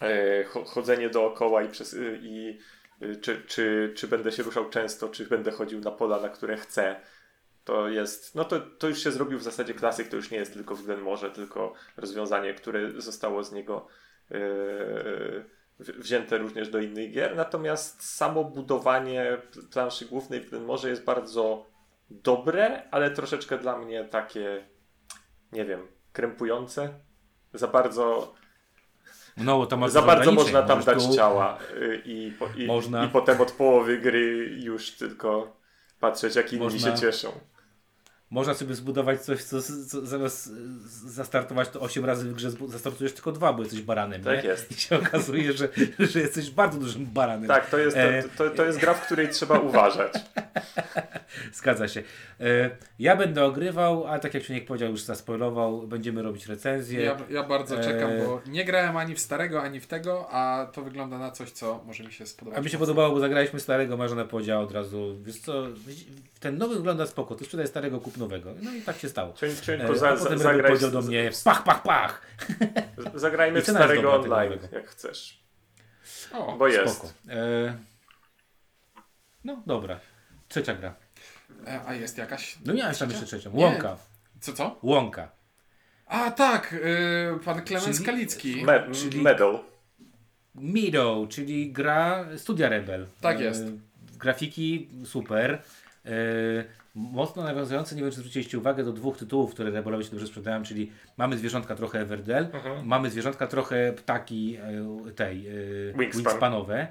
Speaker 3: e, cho- chodzenie dookoła i, przez, y, i y, czy, czy, czy będę się ruszał często, czy będę chodził na pola, na które chcę. To jest, no to, to już się zrobił w zasadzie klasyk, to już nie jest tylko w Glenmorze, tylko rozwiązanie, które zostało z niego w- wzięte również do innych gier. Natomiast samo budowanie planszy głównej w Glenmorze jest bardzo dobre, ale troszeczkę dla mnie takie, nie wiem, krępujące. Za bardzo,
Speaker 1: No,
Speaker 3: za bardzo można tam dać
Speaker 1: tu-
Speaker 3: ciała y, i, i,
Speaker 1: Można.
Speaker 3: i potem od połowy gry już tylko patrzeć, jak inni
Speaker 1: Można.
Speaker 3: się cieszą.
Speaker 1: Można sobie zbudować coś, co, co zamiast zastartować to 8 razy w grze, zastartujesz tylko dwa, bo jesteś baranem.
Speaker 3: Tak
Speaker 1: nie?
Speaker 3: jest.
Speaker 1: I się okazuje, że, że jesteś bardzo dużym baranem.
Speaker 3: Tak, to jest,
Speaker 1: E,
Speaker 3: to, to, to jest gra, w której trzeba uważać.
Speaker 1: Zgadza się. E, ja będę ogrywał, a tak jak Czuniek powiedział, już zaspoilował, będziemy robić recenzję.
Speaker 2: Ja, ja bardzo
Speaker 1: E,
Speaker 2: czekam, bo nie grałem ani w starego, ani w tego, a to wygląda na coś, co może mi się spodobać.
Speaker 1: A mi się podobało, bo zagraliśmy starego, Marzena powiedziała od razu, wiesz co, ten nowy wygląda spoko, ty sprzedaj starego, kup nowego. No i tak się stało.
Speaker 3: Cień,
Speaker 1: E,
Speaker 3: cienko,
Speaker 1: a
Speaker 3: za,
Speaker 1: potem
Speaker 3: zagraj,
Speaker 1: powiedział do mnie, pach, pach, pach.
Speaker 3: zagrajmy w starego online,
Speaker 1: nowego.
Speaker 3: jak chcesz.
Speaker 2: O,
Speaker 3: Bo jest.
Speaker 1: Spoko. E, no dobra. Trzecia gra.
Speaker 2: e, a jest jakaś.
Speaker 1: No miałeś tam jeszcze trzecią.
Speaker 2: Nie.
Speaker 1: Łąka.
Speaker 2: Co, co?
Speaker 1: Łąka.
Speaker 2: A tak, y, pan Klemens
Speaker 1: Czyli-
Speaker 2: Kalicki.
Speaker 3: Me,
Speaker 1: Czyli-
Speaker 3: Medal.
Speaker 1: Meadow, czyli gra Studia Rebel.
Speaker 2: Tak jest.
Speaker 1: E, grafiki super. E, mocno nawiązujące, nie wiem czy zwróciliście uwagę, do dwóch tytułów, które Rebelowi się dobrze sprzedają, czyli mamy zwierzątka trochę Everdell,
Speaker 3: Mhm.
Speaker 1: mamy zwierzątka trochę ptaki e, tej e,
Speaker 3: Wingspan.
Speaker 1: wingspanowe.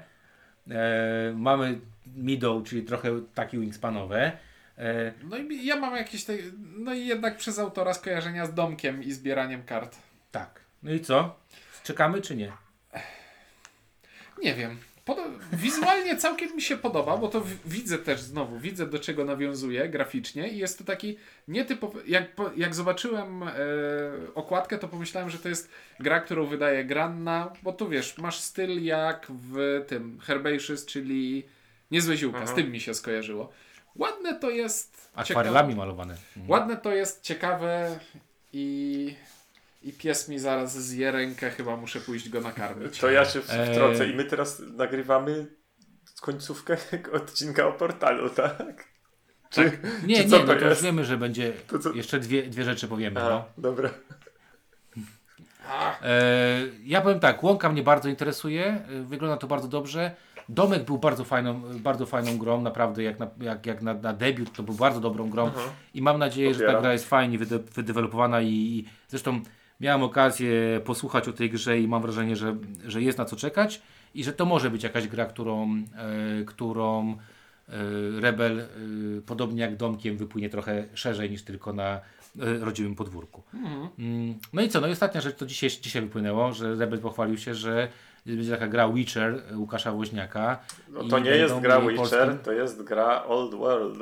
Speaker 1: E, mamy Meadow, czyli trochę ptaki wingspanowe. E,
Speaker 2: No i ja mam jakieś te, no i jednak przez autora skojarzenia z domkiem i zbieraniem kart.
Speaker 1: tak. No i co? Czekamy czy nie?
Speaker 2: Nie wiem. Pod... Wizualnie całkiem mi się podoba, bo to w- widzę też znowu, widzę do czego nawiązuje graficznie i jest to taki nietypowy. Jak, po- jak zobaczyłem e, okładkę, to pomyślałem, że to jest gra, którą wydaje Granna, bo tu wiesz, masz styl jak w tym Herbaceous, czyli Niezłe ziółka, z tym mi się skojarzyło. Ładne to jest.
Speaker 1: Akwarelami malowane. Mhm.
Speaker 2: Ładne to jest, ciekawe i. I pies mi zaraz zje rękę, chyba muszę pójść go nakarmić.
Speaker 3: To ja się w-
Speaker 1: Eee.
Speaker 3: wtrącę i my teraz nagrywamy końcówkę odcinka o portalu, tak? Czy,
Speaker 1: Nie,
Speaker 3: czy
Speaker 1: nie, no
Speaker 3: to
Speaker 1: to już wiemy, że będzie.
Speaker 3: To co-
Speaker 1: Jeszcze dwie, dwie rzeczy powiemy.
Speaker 3: Aha,
Speaker 1: No.
Speaker 3: dobra.
Speaker 1: E, ja powiem tak, łąka mnie bardzo interesuje, e, wygląda to bardzo dobrze. Domek był bardzo fajną, bardzo fajną grą, naprawdę jak na, jak, jak na, na debiut to był bardzo dobrą grą i mam nadzieję, że ta
Speaker 3: Popieram.
Speaker 1: gra jest fajnie wyde, wydevelopowana i, i zresztą miałem okazję posłuchać o tej grze i mam wrażenie, że, że jest na co czekać i że to może być jakaś gra, którą, e, którą e, Rebel, e, podobnie jak Domkiem, wypłynie trochę szerzej niż tylko na rodzimym podwórku. Mm, No i co, no i ostatnia rzecz to dzisiaj, dzisiaj wypłynęło, że Rebel pochwalił się, że będzie taka gra Witcher Łukasza Woźniaka.
Speaker 3: No to nie jest gra Witcher,
Speaker 1: polskim-
Speaker 3: to jest gra Old World.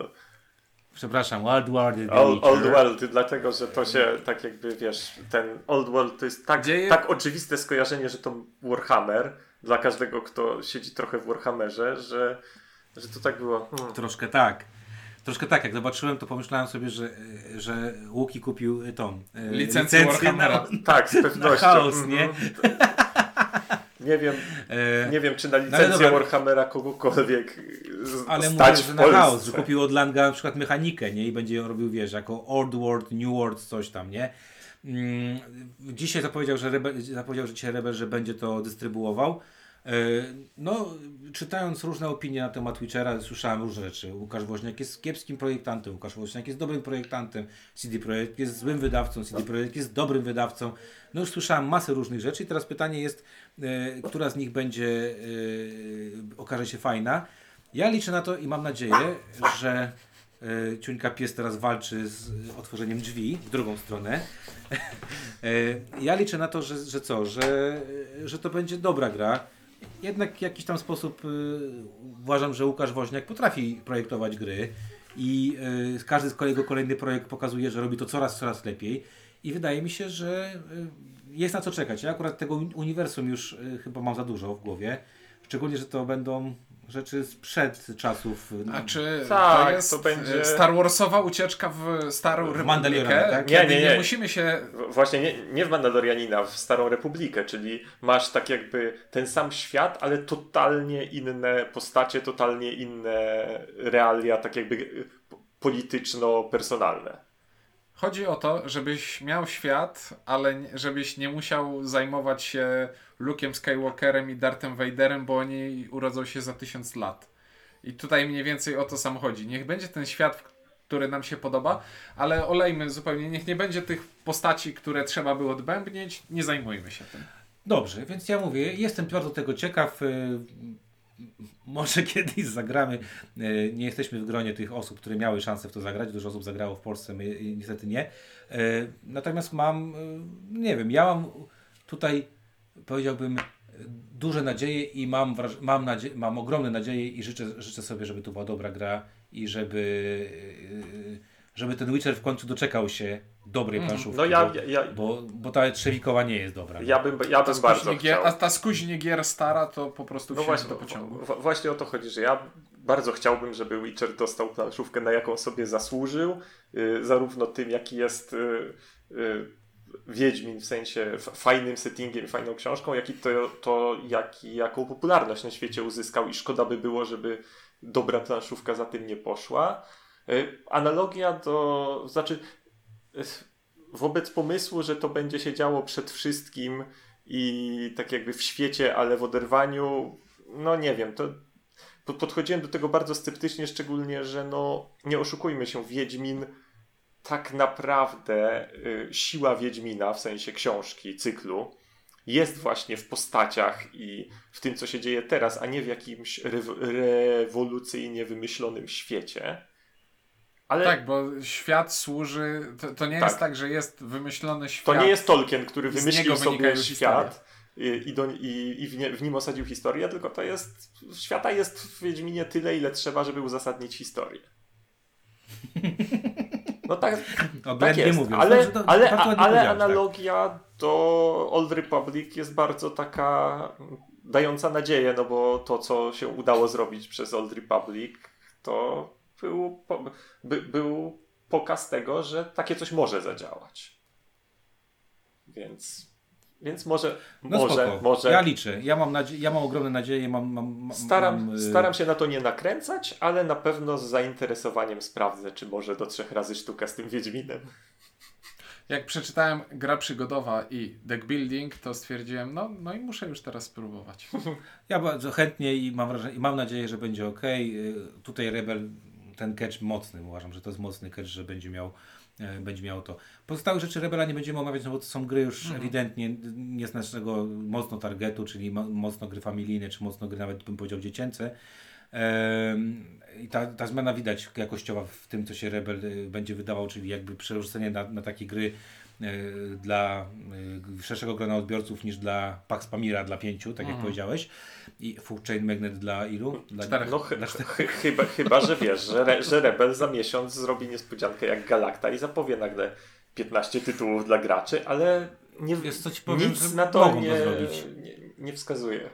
Speaker 1: Przepraszam, Wild World.
Speaker 3: Old, old World, dlatego że to się tak jakby wiesz, ten Old World to jest tak,
Speaker 2: Dzieje-
Speaker 3: tak oczywiste skojarzenie, że to Warhammer dla każdego, kto siedzi trochę w Warhammerze, że, że to tak było. Hmm.
Speaker 1: Troszkę tak. Troszkę tak, jak zobaczyłem, to pomyślałem sobie, że, że Łuki kupił tą e,
Speaker 2: Licencję
Speaker 1: licencję
Speaker 2: Warhammera.
Speaker 1: na,
Speaker 3: Tak, z pewnością.
Speaker 1: chaos,
Speaker 3: Mhm.
Speaker 1: nie?
Speaker 3: Nie wiem,
Speaker 1: e,
Speaker 3: nie wiem, czy na
Speaker 1: ale
Speaker 3: licencję
Speaker 1: dobra.
Speaker 3: Warhammera kogokolwiek z-
Speaker 1: Ale
Speaker 3: stać
Speaker 1: mówię, że
Speaker 3: w
Speaker 1: na
Speaker 3: Polsce.
Speaker 1: chaos, że kupił od Langa na przykład mechanikę, nie? I będzie ją robił, wiesz, jako Old World, New World, coś tam, nie? Mm, dzisiaj zapowiedział, że Rebel, zapowiedział, że dzisiaj Rebel, że będzie to dystrybuował. E, No, czytając różne opinie na temat Witchera, słyszałem różne rzeczy. Łukasz Woźniak jest kiepskim projektantem, Łukasz Woźniak jest dobrym projektantem, CD Projekt jest złym wydawcą, CD Projekt jest dobrym wydawcą. No już słyszałem masę różnych rzeczy i teraz pytanie jest, e, która z nich będzie, e, okaże się fajna. Ja liczę na to i mam nadzieję, że Ciuńka Pies teraz walczy z otworzeniem drzwi w drugą stronę. Ja liczę na to, że, że co, że, że to będzie dobra gra. Jednak w jakiś tam sposób y, uważam, że Łukasz Woźniak potrafi projektować gry i y, każdy z jego kolejny projekt pokazuje, że robi to coraz, coraz lepiej i wydaje mi się, że y, jest na co czekać. Ja akurat tego uni- uniwersum już y, chyba mam za dużo w głowie. Szczególnie, że to będą rzeczy sprzed czasów. y,
Speaker 2: A czy
Speaker 3: Tak,
Speaker 2: to jest
Speaker 3: to będzie-
Speaker 2: e, Star Warsowa ucieczka w Starą
Speaker 1: W
Speaker 2: Republikę,
Speaker 1: tak?
Speaker 2: kiedy
Speaker 3: Nie,
Speaker 2: nie,
Speaker 3: nie, nie.
Speaker 2: musimy się...
Speaker 3: Właśnie nie, nie w Mandalorianina, w Starą Republikę, czyli masz tak jakby ten sam świat, ale totalnie inne postacie, totalnie inne realia, tak jakby p- polityczno-personalne.
Speaker 2: Chodzi o to, żebyś miał świat, ale żebyś nie musiał zajmować się Luke'em Skywalkerem i Darthem Vaderem, bo oni urodzą się za tysiąc lat. I tutaj mniej więcej o to sam chodzi. Niech będzie ten świat, który nam się podoba, ale olejmy zupełnie. Niech nie będzie tych postaci, które trzeba by odbębnić. Nie zajmujmy się tym.
Speaker 1: Dobrze, więc ja mówię, jestem bardzo tego ciekaw. Może kiedyś zagramy. Y, Nie jesteśmy w gronie tych osób, które miały szansę w to zagrać. Dużo osób zagrało w Polsce, my niestety nie. Y, Natomiast mam, y, nie wiem, ja mam tutaj, powiedziałbym, duże nadzieje i mam, mam, nadzie- mam ogromne nadzieje i życzę, życzę sobie, żeby to była dobra gra i żeby, żeby ten Witcher w końcu doczekał się dobrej planszówki.
Speaker 3: No ja,
Speaker 1: bo,
Speaker 3: ja, ja,
Speaker 1: bo, bo ta trzewikowa nie jest dobra.
Speaker 3: ja bym, ja bym bardzo
Speaker 2: gier,
Speaker 3: chciał.
Speaker 2: a ta skuźnie gier stara to po prostu
Speaker 3: No właśnie,
Speaker 2: do pociągu.
Speaker 3: w- właśnie o to chodzi, że ja bardzo chciałbym, żeby Witcher dostał planszówkę, na jaką sobie zasłużył, y, zarówno tym, jaki jest y, y, Wiedźmin w sensie f- fajnym settingiem, fajną książką, jak i to, to jaki, jaką popularność na świecie uzyskał i szkoda by było, żeby dobra planszówka za tym nie poszła. Y, Analogia do, znaczy wobec pomysłu, że to będzie się działo przed wszystkim i tak jakby w świecie, ale w oderwaniu, no nie wiem, to po- podchodziłem do tego bardzo sceptycznie, szczególnie, że no nie oszukujmy się, Wiedźmin tak naprawdę y, siła Wiedźmina w sensie książki, cyklu jest właśnie w postaciach i w tym, co się dzieje teraz, a nie w jakimś rew- rewolucyjnie wymyślonym świecie. Ale
Speaker 2: Tak, bo świat służy. To, to nie
Speaker 3: Tak.
Speaker 2: jest tak, że jest wymyślony
Speaker 3: to
Speaker 2: świat.
Speaker 3: nie jest Tolkien, który wymyślił sobie świat i, do, i, i w, nie, w nim osadził historię, tylko to jest. Świata jest w Wiedźminie tyle, ile trzeba, żeby uzasadnić historię. No tak, tak
Speaker 1: Oględnie
Speaker 3: jest,
Speaker 1: mówiąc.
Speaker 3: ale,
Speaker 1: to-
Speaker 3: ale,
Speaker 1: ładnie
Speaker 3: ale
Speaker 1: tak.
Speaker 3: analogia do Old Republic jest bardzo taka dająca nadzieję, no bo to, co się udało zrobić przez Old Republic, to był, by, był pokaz tego, że takie coś może zadziałać. Więc, więc może,
Speaker 1: No
Speaker 3: może,
Speaker 1: spoko.
Speaker 3: może.
Speaker 1: Ja liczę. Ja mam, nadzie- ja mam ogromne nadzieje. Mam, mam, mam,
Speaker 3: Staram,
Speaker 1: mam, y,
Speaker 3: staram się na to nie nakręcać, ale na pewno z zainteresowaniem sprawdzę, czy może do trzech razy sztuka z tym Wiedźminem.
Speaker 2: Jak przeczytałem gra przygodowa i deck building, to stwierdziłem, no, no i muszę już teraz spróbować.
Speaker 1: Ja bardzo chętnie i mam, wrażenie, i mam nadzieję, że będzie ok. Tutaj Rebel, ten catch mocny, uważam, że to jest mocny catch, że będzie miał, e, będzie miał to. Pozostałych rzeczy Rebela nie będziemy omawiać, no bo to są gry już ewidentnie nie z naszego mocno targetu, czyli mo- mocno gry familijne, czy mocno gry nawet bym powiedział dziecięce. I ta, ta zmiana widać jakościowa w tym, co się Rebel y, będzie wydawał, czyli jakby przerzucenie na, na takie gry dla y, szerszego grona odbiorców niż dla Pax Pamira dla pięciu, tak jak powiedziałeś. I Full Chain Magnet dla ilu? Dla
Speaker 2: Czterech.
Speaker 3: No ch-
Speaker 1: Dla
Speaker 3: ch- chyba, chyba, że wiesz, że, re- że Rebel za miesiąc zrobi niespodziankę jak Galacta i zapowie nagle 15 tytułów dla graczy, ale nie,
Speaker 1: Wiesz co ci powiem,
Speaker 3: nic na to
Speaker 1: mogą to
Speaker 3: nie,
Speaker 1: zrobić.
Speaker 3: nie, nie wskazuje.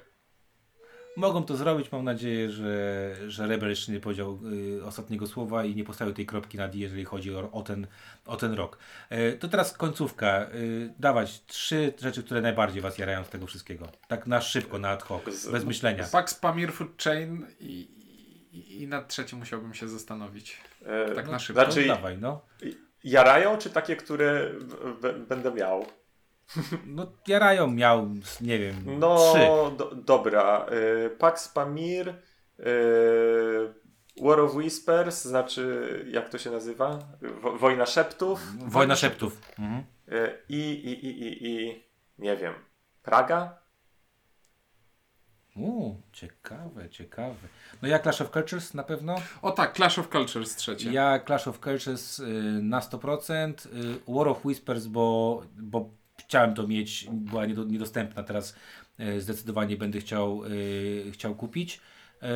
Speaker 1: Mogą to zrobić, mam nadzieję, że, że Rebel jeszcze nie powiedział y, ostatniego słowa i nie postawił tej kropki nad i, jeżeli chodzi o, o, ten, o ten rok. E, to teraz końcówka. Y, dawać trzy rzeczy, które najbardziej Was jarają z tego wszystkiego. Tak na szybko, na ad hoc,
Speaker 3: Z-
Speaker 1: bez myślenia.
Speaker 2: Pax Pamir Food Chain i, i, i nad trzecim musiałbym się zastanowić.
Speaker 3: E,
Speaker 2: Tak
Speaker 1: No,
Speaker 2: na szybko.
Speaker 3: Znaczy,
Speaker 1: dawaj, no.
Speaker 3: jarają, czy takie, które b- b- będę miał?
Speaker 1: No, jarają miał, nie wiem,
Speaker 3: No,
Speaker 1: trzy.
Speaker 3: do, dobra. Y, Pax Pamir, y, War of Whispers, znaczy, jak to się nazywa? Wo- Wojna Szeptów.
Speaker 1: Wojna szeptów. Mhm.
Speaker 3: Y, I, i, i, i, i, nie wiem, Praga?
Speaker 1: Uuu, ciekawe, ciekawe. No ja Clash of Cultures na pewno.
Speaker 2: O tak, Clash of Cultures trzecie.
Speaker 1: Ja Clash of Cultures y, na 100%. Y, War of Whispers, bo, bo chciałem to mieć, była niedo, niedostępna. Teraz y, zdecydowanie będę chciał, y, chciał kupić. Y,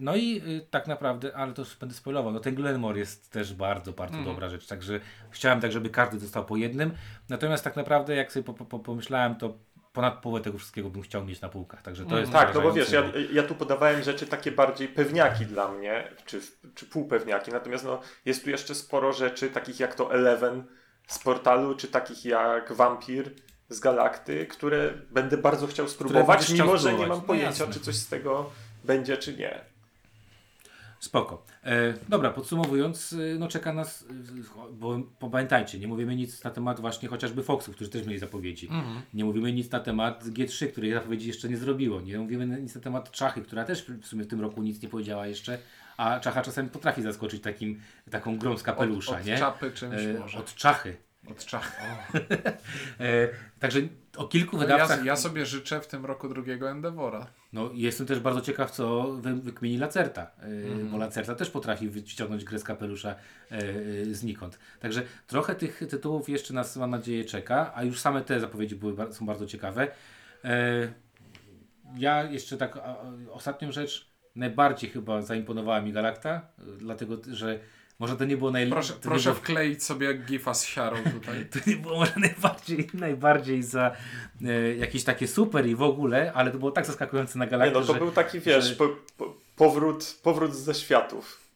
Speaker 1: no i tak naprawdę, ale to już będę spoilował, no ten Glenmore jest też bardzo, bardzo dobra rzecz, także chciałem tak, żeby każdy dostał po jednym, natomiast tak naprawdę jak sobie po, po, po, pomyślałem, to ponad połowę tego wszystkiego bym chciał mieć na półkach, także to jest
Speaker 3: Tak, no bo wiesz, ja, ja tu podawałem rzeczy takie bardziej pewniaki dla mnie, czy, czy półpewniaki, natomiast no, jest tu jeszcze sporo rzeczy, takich jak to Eleven z portalu, czy takich jak Vampir z Galakty, które będę bardzo chciał spróbować,
Speaker 1: chciał
Speaker 3: mimo że nie mam
Speaker 1: No
Speaker 3: pojęcia,
Speaker 1: jasne.
Speaker 3: czy coś z tego będzie, czy nie.
Speaker 1: Spoko. E, dobra, podsumowując, e, no czeka nas, e, bo pamiętajcie, nie mówimy nic na temat właśnie chociażby Foxów, którzy też mieli zapowiedzi. Nie mówimy nic na temat G3, której zapowiedzi jeszcze nie zrobiło. Nie mówimy nic na temat Czachy, która też w sumie w tym roku nic nie powiedziała jeszcze, a Czacha czasami potrafi zaskoczyć takim, taką grą z kapelusza,
Speaker 2: od, od
Speaker 1: nie?
Speaker 2: czapy czymś
Speaker 1: E,
Speaker 2: może.
Speaker 1: od Czachy.
Speaker 2: Od czapy.
Speaker 1: E, także o kilku
Speaker 2: O. Ja,
Speaker 1: wydawcach...
Speaker 2: ja sobie życzę w tym roku drugiego Endeavora.
Speaker 1: No jestem też bardzo ciekaw, co wy, wykmieni Lacerta, yy,
Speaker 2: Mhm.
Speaker 1: bo Lacerta też potrafi wyciągnąć grę z kapelusza yy, yy, znikąd. Także trochę tych tytułów jeszcze nas, mam nadzieję, czeka, a już same te zapowiedzi były, są bardzo ciekawe. Yy, ja jeszcze tak, a, ostatnią rzecz, najbardziej chyba zaimponowała mi Galakta, dlatego, że może to nie było najlepsze.
Speaker 2: Proszę, proszę wkleić sobie gifa z siarą tutaj.
Speaker 1: To nie było może najbardziej, najbardziej za e, jakieś takie super i w ogóle, ale to było tak zaskakujące na
Speaker 3: Nie,
Speaker 1: Galakcie,
Speaker 3: no to
Speaker 1: że
Speaker 3: był taki, wiesz,
Speaker 1: że-
Speaker 3: po, po, powrót, powrót ze światów.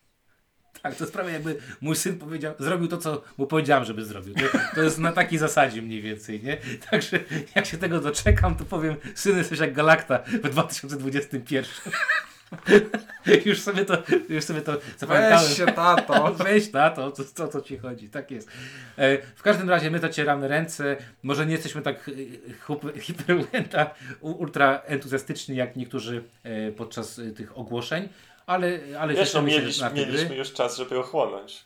Speaker 1: Tak, to jest prawie jakby mój syn powiedział, zrobił to, co mu powiedziałem, żeby zrobił. To, to jest na takiej zasadzie mniej więcej, nie? Także jak się tego doczekam, to powiem, syn jesteś jak Galakta w 2021. już sobie to, już sobie to zapamiętałem.
Speaker 2: Weź się tato.
Speaker 1: Weź na to, to, to, co ci chodzi, tak jest. E, w każdym razie my zacieramy ręce, może nie jesteśmy tak e, hup- hiper ultra, entuzjastyczni jak niektórzy e, podczas e, tych ogłoszeń, ale, ale
Speaker 3: Wiesz, no, mieliśmy, mieliśmy już czas, żeby ochłonąć.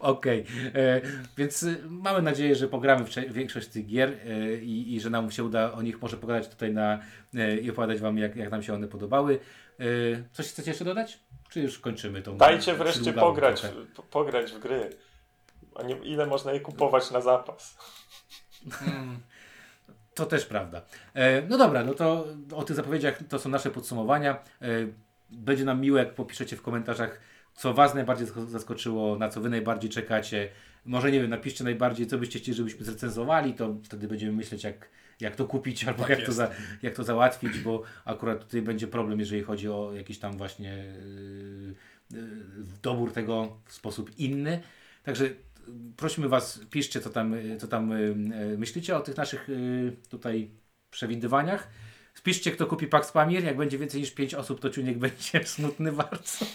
Speaker 1: Okej, e, więc y, mamy nadzieję, że pogramy w większość tych gier e, i, i że nam się uda o nich może pogadać tutaj na, e, i opowiadać Wam, jak, jak nam się one podobały. Coś chcecie jeszcze dodać? Czy już kończymy tą
Speaker 3: Dajcie wreszcie pograć, po- pograć w gry. A nie, ile można je kupować na zapas?
Speaker 1: To też prawda. No dobra, no to o tych zapowiedziach to są nasze podsumowania. Będzie nam miło, jak popiszecie w komentarzach, co Was najbardziej zasko- zaskoczyło, na co Wy najbardziej czekacie. Może nie wiem, napiszcie najbardziej, co byście chcieli, żebyśmy zrecenzowali, to wtedy będziemy myśleć, jak, jak to kupić albo
Speaker 2: Tak
Speaker 1: jak, to za, jak to załatwić, bo akurat tutaj będzie problem, jeżeli chodzi o jakiś tam właśnie yy, yy, dobór tego w sposób inny. Także y, prosimy Was, piszcie, co tam, y, co tam y, y, myślicie o tych naszych tutaj przewidywaniach. Spiszcie, kto kupi Pax Pamir. Jak będzie więcej niż 5 osób, to ciunek będzie smutny bardzo.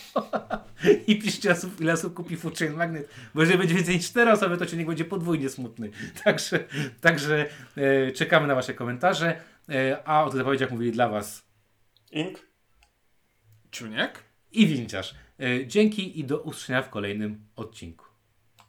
Speaker 1: I piszcie, osób, ile osób kupi Food Chain Magnet. Bo jeżeli będzie więcej niż 4 osoby, to ciunek będzie podwójnie smutny. Także, także e, czekamy na Wasze komentarze. E, a o tych zapowiedziach mówili dla Was
Speaker 3: Ink?
Speaker 2: Czuniek?
Speaker 1: i Winciarz. E, dzięki i do usłyszenia w kolejnym odcinku.